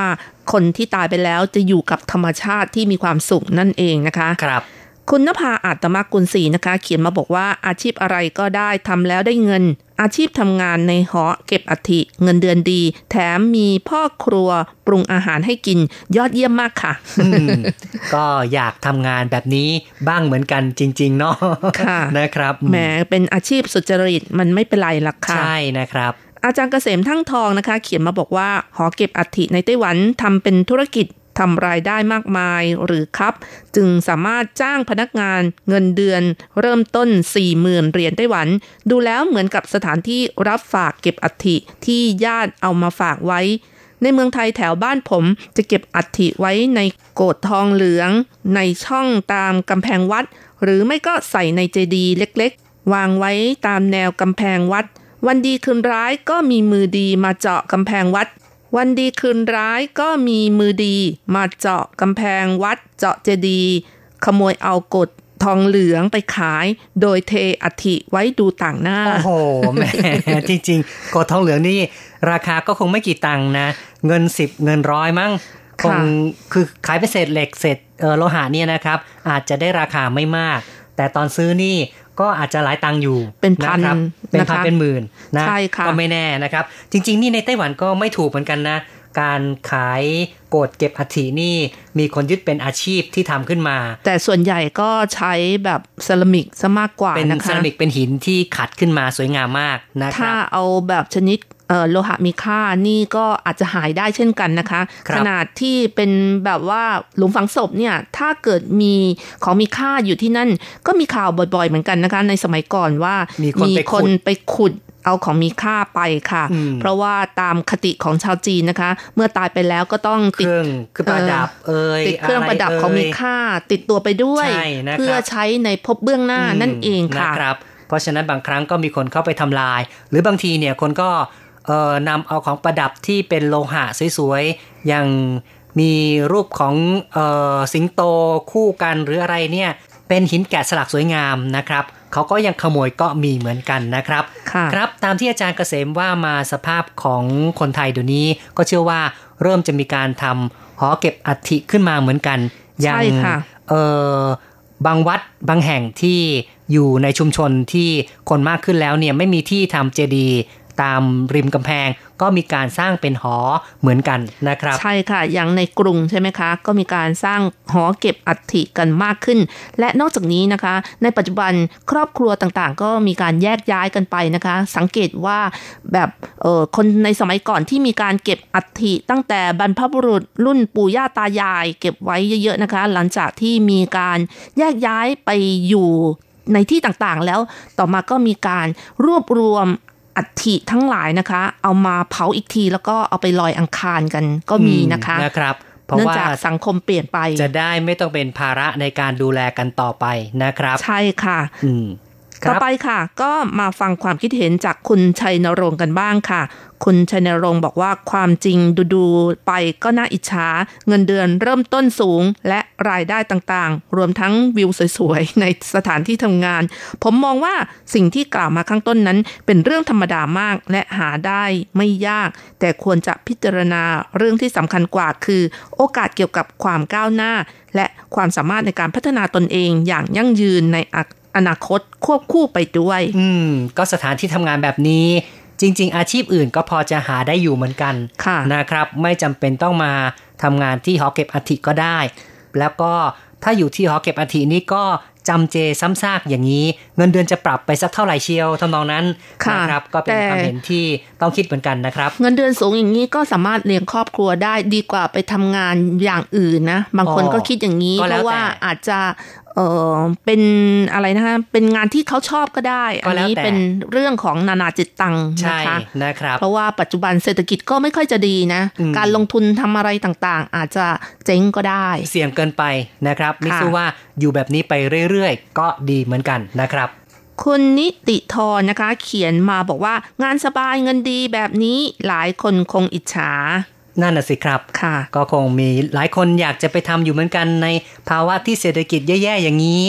คนที่ตายไปแล้วจะอยู่กับธรรมชาติที่มีความสุขนั่นเองนะคะครับ คุณนภาอาตมกุลศรีนะคะ เขียนมาบอกว่าอาชีพอะไรก็ได้ทำแล้วได้เงิน อาชีพทำงานในหอเก็บอัฐิเงินเดือนดี แถมมีพ่อครัวปรุงอาหารให้กินยอดเยี่ยมมากค่ะอืมก็อยากทำงานแบบนี้บ้างเหมือนกันจริง ๆ เนาะค่ะนะครับแหมเป็นอาชีพสุจริตมันไม่เป็นไรหรอกค่ะ ใช่นะครับอาจารย์เกษมทั้งทองนะคะ เขียนมาบอกว่าหอเก็บอัฐิในไต้หวันทำเป็นธุรกิจ ทำรายได้มากมายหรือครับ จึงสามารถจ้างพนักงานเงินเดือน เริ่มต้น 40,000เหรียญไต้หวัน ดูแล้วเหมือนกับสถานที่รับฝากเก็บอัฐิที่ญาติเอามาฝากไว้ ในเมืองไทยแถวบ้านผมจะเก็บอัฐิไว้ในโกดทองเหลือง ในช่องตามกำแพงวัด หรือไม่ก็ใส่ในเจดีย์เล็กๆ วางไว้ตามแนวกำแพงวัดวันดีคืนร้ายก็มีมือดีมาเจาะกำแพงวัด วันดีคืนร้ายก็มีมือดีมาเจาะกำแพงวัดเจาะเจดีย์ขโมยเอากดทองเหลืองไปขาย โดยเทอัฐิไว้ดูต่างหน้า โอ้โหแหมจริงๆกดทองเหลืองนี่ ราคาก็คงไม่กี่ตังค์นะ เงินสิบเงินร้อยมั้งคค่ะงคือขายเป็นเศษเหล็กเศษเออโลหะเนี่ยนะครับ อาจจะได้ราคาไม่มาก แต่ตอนซื้อนี่ ก็อาจจะหลายตังค์อยู่เป็นพันนะครับเป็นพันนะคะเป็นหมื่นนะใช่ค่ะก็ไม่แน่นะครับ จริง ๆ นี่ในไต้หวันก็ไม่ถูกเหมือนกันนะ การขายโกดเก็บอัฐินี่มีคนยึดเป็นอาชีพที่ทำขึ้นมา แต่ส่วนใหญ่ก็ใช้แบบเซรามิกซะมากกว่าเป็นนะคะเซรามิกเป็นหินที่ขัดขึ้นมาสวยงามมากนะคถ้ารับเอาแบบชนิดเอ่อ โลหะมีค่านี่ก็อาจจะหายได้เช่นกันนะคะครับขนาดที่เป็นแบบว่าหลุมฝังศพเนี่ยถ้าเกิดมีของมีค่าอยู่ที่นั่น ก็มีข่าวบ่อยๆ เหมือนกันนะคะ ในสมัยก่อนว่ามีคนไปขุดไปขุดเอาของมีค่าไปค่ะอืมเพราะว่าตามคติของชาวจีนนะคะ เมื่อตายไปแล้วก็ต้องเคติดรื่องคือประดับเอ่ยติดเครื่องประดับะไของมีค่า ติดตัวไปด้วยใช่นะครับเพื่อใช้ในภพเบื้องหน้านั่นเองค่ะนะครับเพราะฉะนั้นบางครั้งก็มีคนเข้าไปทำลาย หรือบางทีเนี่ยคนก็เอ่อ นำเอาของประดับที่เป็นโลหะสวยๆ อย่างมีรูปของเอ่อสิงโตคู่กันหรืออะไรเนี่ยเป็นหินแกะสลักสวยงามนะครับเขาก็ยังขโมยก็มีเหมือนกันนะครับค่ะครับตามที่อาจารย์เกษมว่ามาสภาพของคนไทยเดี๋ยวนี้ ก็เชื่อว่าเริ่มจะมีการทำหอเก็บอัฐิขึ้นมาเหมือนกันอย่างใช่ค่ะเออบางวัดบางแห่งที่อยู่ในชุมชนที่คนมากขึ้นแล้วเนี่ยไม่มีที่ทำเจดีย์ ตามริมกำแพง ก็มีการสร้างเป็นหอเหมือนกันนะครับ ใช่ค่ะ อย่างในกรุงใช่ไหมคะ ก็มีการสร้างหอเก็บอัฐิกันมากขึ้น และนอกจากนี้นะคะ ในปัจจุบันครอบครัวต่างๆ ก็มีการแยกย้ายกันไปนะคะ สังเกตว่าแบบเออคนในสมัยก่อนที่มีการเก็บอัฐิตั้งแต่บรรพบุรุษรุ่นปู่ย่าตายาย เก็บไว้เยอะๆนะคะ หลังจากที่มีการแยกย้ายไปอยู่ในที่ต่างๆแล้วต่อมาก็มีการรวบรวม อัฐิทั้งหลายนะคะ เอามาเผาอีกทีแล้วก็เอาไปลอยอังคารกันก็มีนะคะนะครับเพราะเนื่องว่าจากสังคมเปลี่ยนไป จะได้ไม่ต้องเป็นภาระในการดูแลกันต่อไปนะครับ ใช่ค่ะอืมค ต่อไปค่ะ ก็มาฟังความคิดเห็นจากคุณชัยนรงค์กันบ้างค่ะ คุณชัยนรงค์บอกว่าความจริงดูๆไปก็น่าอิจฉาเงินเดือนเริ่มต้นสูง และรายได้ต่างๆ รวมทั้งวิวสวยๆ ในสถานที่ทำงาน ผมมองว่าสิ่งที่กล่าวมาข้างต้นนั้น เป็นเรื่องธรรมดามากและหาได้ไม่ยาก แต่ควรจะพิจารณาเรื่องที่สำคัญกว่า คือ โอกาสเกี่ยวกับความก้าวหน้า และความสามารถในการพัฒนาตนเองอย่างยั่งยืนใน อนาคตควบคู่ไปด้วย อืม ก็สถานที่ทำงานแบบนี้ จริง ๆ อาชีพอื่นก็พอจะหาได้อยู่เหมือนกันค่ะนะครับ ไม่จำเป็นต้องมาทำงานที่หอเก็บอัฐิก็ได้ แล้วก็ถ้าอยู่ที่หอเก็บอัฐินี้ก็ จำเจซ้ำซากอย่างนี้ เงินเดือนจะปรับไปสักเท่าไหร่เชียวทำนองนั้นค่ะนะครับก็เป็นแต่ความเห็นที่ต้องคิดเหมือนกันนะครับ เงินเดือนสูงอย่างนี้ก็สามารถเลี้ยงครอบครัวได้ดีกว่าไปทำงานอย่างอื่นนะ บางคนอ๋อก็คิดอย่างนี้ก็เพแล้วราะว่าแต่อาจจะเออเป็นอะไรนะคะเป็นงานที่เขาชอบก็ได้ก็อันแล้วนี้แต่เป็นเรื่องของนานาจิตตังใช่นะคะนะครับ เพราะว่าปัจจุบันเศรษฐกิจก็ไม่ค่อยจะดีนะอืมการลงทุนทำอะไรต่างๆ อาจจะเจ๊งก็ได้ เสี่ยงเกินไปนะครับมิสู้ว่าอยู่แบบนี้ไปเรื่อยๆ ก็ดีเหมือนกันนะครับ คุณนิติธรนะคะ เขียนมาบอกว่างานสบายเงินดีแบบนี้หลายคนคงอิจฉานั่นน่ะสิครับค่ะ ก็คงมีหลายคนอยากจะไปทำอยู่เหมือนกันในภาวะที่เศรษฐกิจแย่ๆอย่างนี้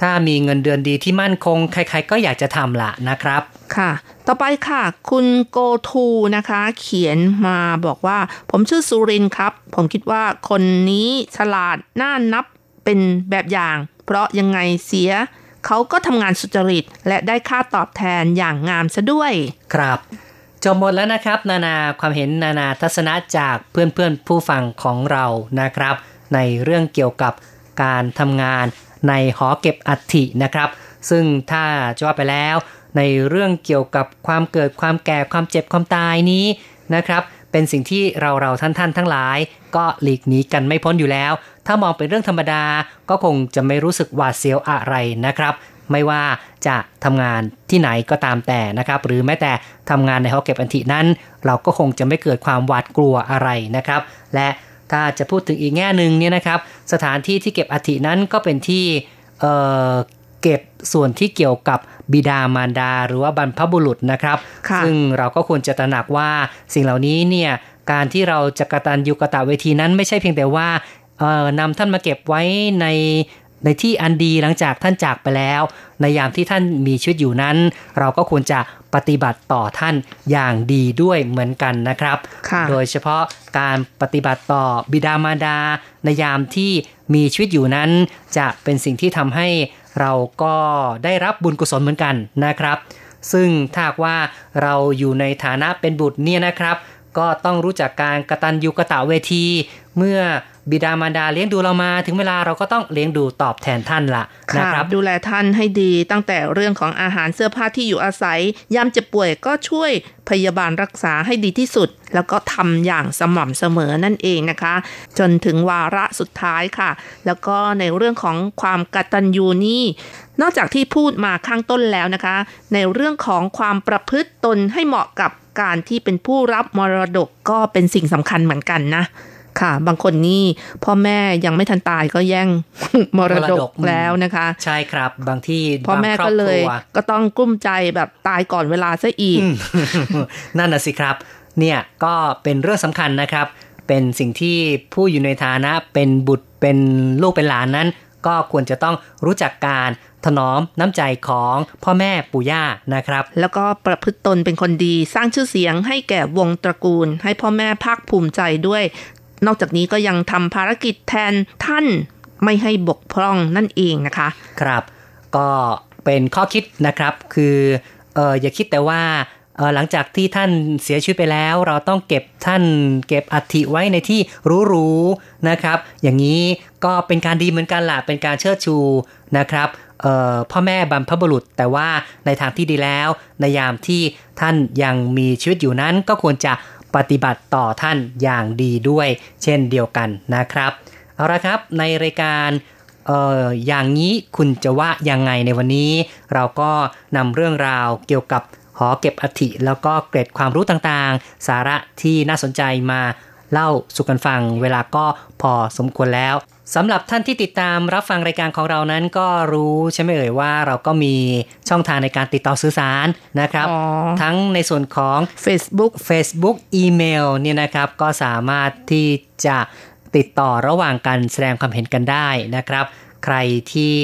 ถ้ามีเงินเดือนดีที่มั่นคง ใครๆก็อยากจะทำล่ะนะครับ ค่ะ ต่อไปค่ะ คุณโกทูนะคะ เขียนมาบอกว่า ผมชื่อสุรินทร์ครับ ผมคิดว่าคนนี้ฉลาดน่านับเป็นแบบอย่าง เพราะยังไงเสียเขาก็ทำงานสุจริต และได้ค่าตอบแทนอย่างงามซะด้วย ครับจบหมดแล้วนะครับ นานาความเห็นนานาทัศนะจากเพื่อนๆผู้ฟังของเรานะครับ ในเรื่องเกี่ยวกับการทำงานในหอเก็บอัฐินะครับ ซึ่งถ้าจะว่าไปแล้ว ในเรื่องเกี่ยวกับความเกิดความแก่ความเจ็บความตายนี้นะครับ เป็นสิ่งที่เราเราๆท่านทั้งหลาย ก็หลีกหนีกันไม่พ้นอยู่แล้ว ถ้ามองเป็นเรื่องธรรมดาก็คงจะไม่รู้สึกหวาดเสียวอะไรนะครับไม่ว่าจะทำงานที่ไหนก็ตามแต่นะครับ หรือแม้แต่ทำงานในหอเก็บอัฐินั้น เราก็คงจะไม่เกิดความหวาดกลัวอะไรนะครับ และถ้าจะพูดถึงอีกแง่หนึ่งเนี่ยนะครับ สถานที่ที่เก็บอัฐินั้นก็เป็นที่เอ่อเก็บส่วนที่เกี่ยวกับบิดามารดา หรือว่าบรรพบุรุษนะครับค่ะซึ่งเราก็ควรจะตระหนักว่าสิ่งเหล่านี้เนี่ย การที่เราจะกระตันยูกะตะเวทีนั้นไม่ใช่เพียงแต่ว่าเอ่อนำท่านมาเก็บไว้ในในที่อันดีหลังจากท่านจากไปแล้ว ในยามที่ท่านมีชีวิตอยู่นั้น เราก็ควรจะปฏิบัติต่อท่านอย่างดีด้วยเหมือนกันนะครับค่ะโดยเฉพาะการปฏิบัติต่อบิดามารดา ในยามที่มีชีวิตอยู่นั้น จะเป็นสิ่งที่ทำให้เราก็ได้รับบุญกุศลเหมือนกันนะครับ ซึ่งถ้าหากว่าเราอยู่ในฐานะเป็นบุตรเนี่ยนะครับ ก็ต้องรู้จักการกตัญญูกะตะเวที เมื่อบิดามารดาเลี้ยงดูเรามา ถึงเวลาเราก็ต้องเลี้ยงดูตอบแทนท่านละนะค่ะครับ ดูแลท่านให้ดีตั้งแต่เรื่องของอาหารเสื้อผ้าที่อยู่อาศัยยามเจ็บป่วยก็ช่วยพยาบาลรักษาให้ดีที่สุด แล้วก็ทำอย่างสม่ำเสมอนั่นเองนะคะ จนถึงวาระสุดท้ายค่ะ แล้วก็ในเรื่องของความกตัญญูนี่นอกจากที่พูดมาข้างต้นแล้วนะคะ ในเรื่องของความประพฤติตนให้เหมาะกับ การที่เป็นผู้รับมรดกก็เป็นสิ่งสำคัญเหมือนกันนะ ค่ะ บางคนนี่พ่อแม่ยังไม่ทันตายก็แย่งมรดมรดกกแล้วนะคะ ใช่ครับ บางที่พ่อแม่บางครก็บเลยครัวก็ต้องกลุ้มใจแบบตายก่อนเวลาซะอีกอืมนั่นน่ะสิครับ เนี่ยก็เป็นเรื่องสำคัญนะครับ เป็นสิ่งที่ผู้อยู่ในฐานะเป็นบุตรเป็นลูกเป็นหลานนั้น ก็ควรจะต้องรู้จักการ ถนอมน้ำใจของพ่อแม่ปู่ย่านะครับ แล้วก็ประพฤติตนเป็นคนดีสร้างชื่อเสียงให้แก่วงตระกูล ให้พ่อแม่ภาคภูมิใจด้วย นอกจากนี้ก็ยังทำภารกิจแทนท่านไม่ให้บกพร่องนั่นเองนะคะ ครับ ก็เป็นข้อคิดนะครับคือเอออย่าคิดแต่ว่าเอ่อ หลังจากที่ท่านเสียชีวิตไปแล้ว เราต้องเก็บท่านเก็บอัฐิไว้ในที่รูๆนะครับ อย่างนี้ก็เป็นการดีเหมือนกันล่ะเป็นการเชิดชูนะครับพ่อแม่บรรพบุรุษ แต่ว่าในทางที่ดีแล้ว ในยามที่ท่านยังมีชีวิตอยู่นั้นก็ควรจะปฏิบัติต่อท่านอย่างดีด้วย เช่นเดียวกันนะครับเอาละครับในรายการอย่างนี้คุณจะว่ายังไงในวันนี้ เราก็นำเรื่องราวเกี่ยวกับ หอเก็บอัฐิแล้วก็เกร็ดความรู้ต่างๆ สาระที่น่าสนใจมาเล่าสู่กันฟัง เวลาก็พอสมควรแล้วสำหรับท่านที่ติดตามรับฟังรายการของเรานั้นก็รู้ใช่ไหมเอ่ยว่าเราก็มีช่องทางในการติดต่อสื่อสารนะครับอ๋อทั้งในส่วนของ Facebook Facebook อีเมลเนี่ยนะครับก็สามารถที่จะติดต่อระหว่างกันแสดงความเห็นกันได้นะครับ ใครที่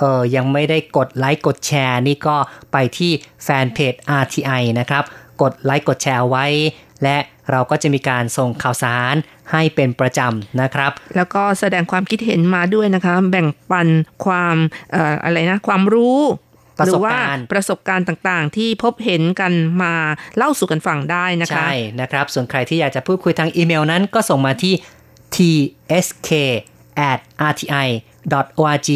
เออยังไม่ได้กดไลค์กดแชร์ นี่ก็ไปที่แฟนเพจ RTI นะครับ กดไลค์กดแชร์ไว้ และเราก็จะมีการส่งข่าวสารให้เป็นประจำนะครับ แล้วก็แสดงความคิดเห็นมาด้วยนะคะ แบ่งปันความเอ่ออะไรนะ ความรู้ประหรืสบว่าการณ์ประสบการณ์ต่างๆ ที่พบเห็นกันมาเล่าสู่กันฟังได้นะคะ ใช่นะครับ ส่วนใครที่อยากจะพูดคุยทางอีเมลนั้นก็ส่งมาที่ tsk at rti org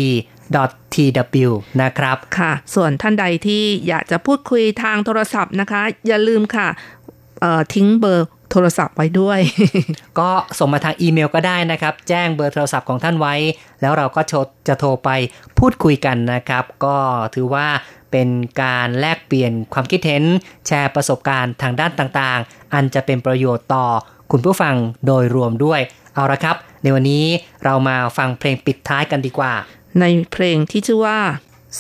tw นะครับค่ะ ส่วนท่านใดที่อยากจะพูดคุยทางโทรศัพท์นะคะ อย่าลืมค่ะเอ่อทิ้งเบอร์โทรศัพท์ไว้ด้วย ก็ส่งมาทางอีเมลก็ได้นะครับ แจ้งเบอร์โทรศัพท์ของท่านไว้ แล้วเราก็โทรจะโทรไปพูดคุยกันนะครับ ก็ถือว่าเป็นการแลกเปลี่ยนความคิดเห็น แชร์ประสบการณ์ทางด้านต่างๆ อันจะเป็นประโยชน์ต่อคุณผู้ฟังโดยรวมด้วย เอาละครับ ในวันนี้เรามาฟังเพลงปิดท้ายกันดีกว่า ในเพลงที่ชื่อว่า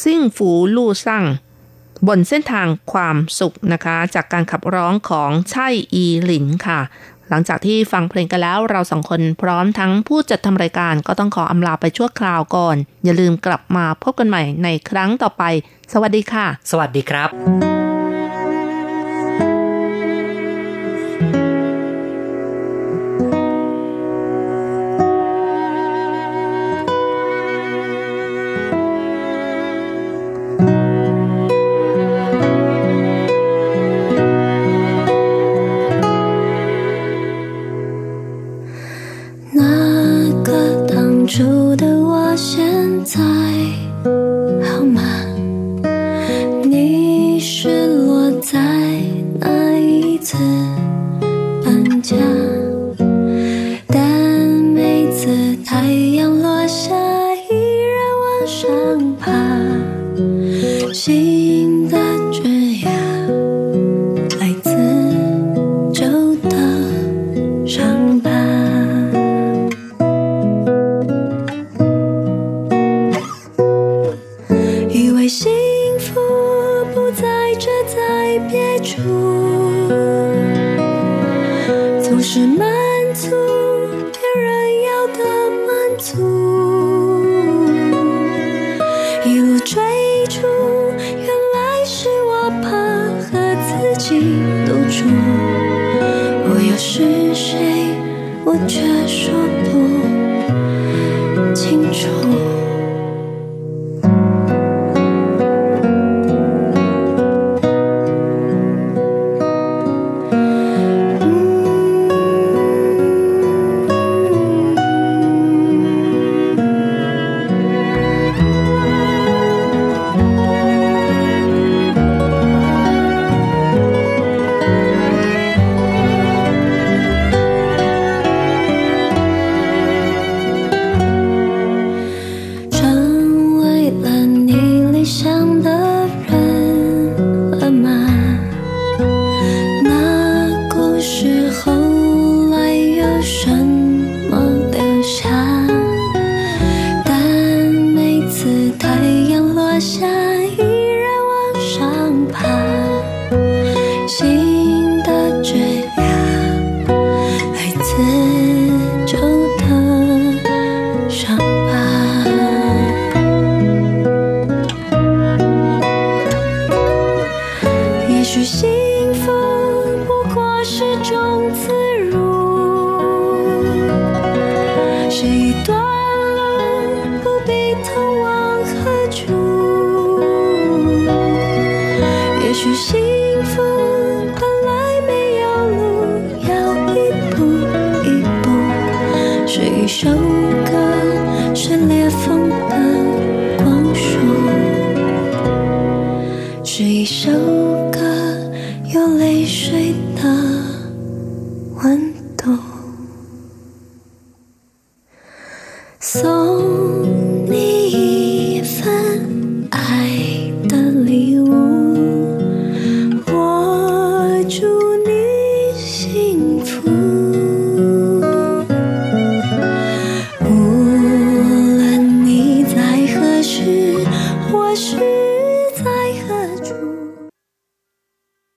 ซิ่งฝูลู่ซั่งบนเส้นทางความสุขนะคะ จากการขับร้องของไช่อีหลินค่ะ หลังจากที่ฟังเพลงกันแล้วเราสองคนพร้อมทั้งผู้จัดทำรายการก็ต้องขออำลาไปชั่วคราวก่อน อย่าลืมกลับมาพบกันใหม่ในครั้งต่อไป สวัสดีค่ะ สวัสดีครับ 现在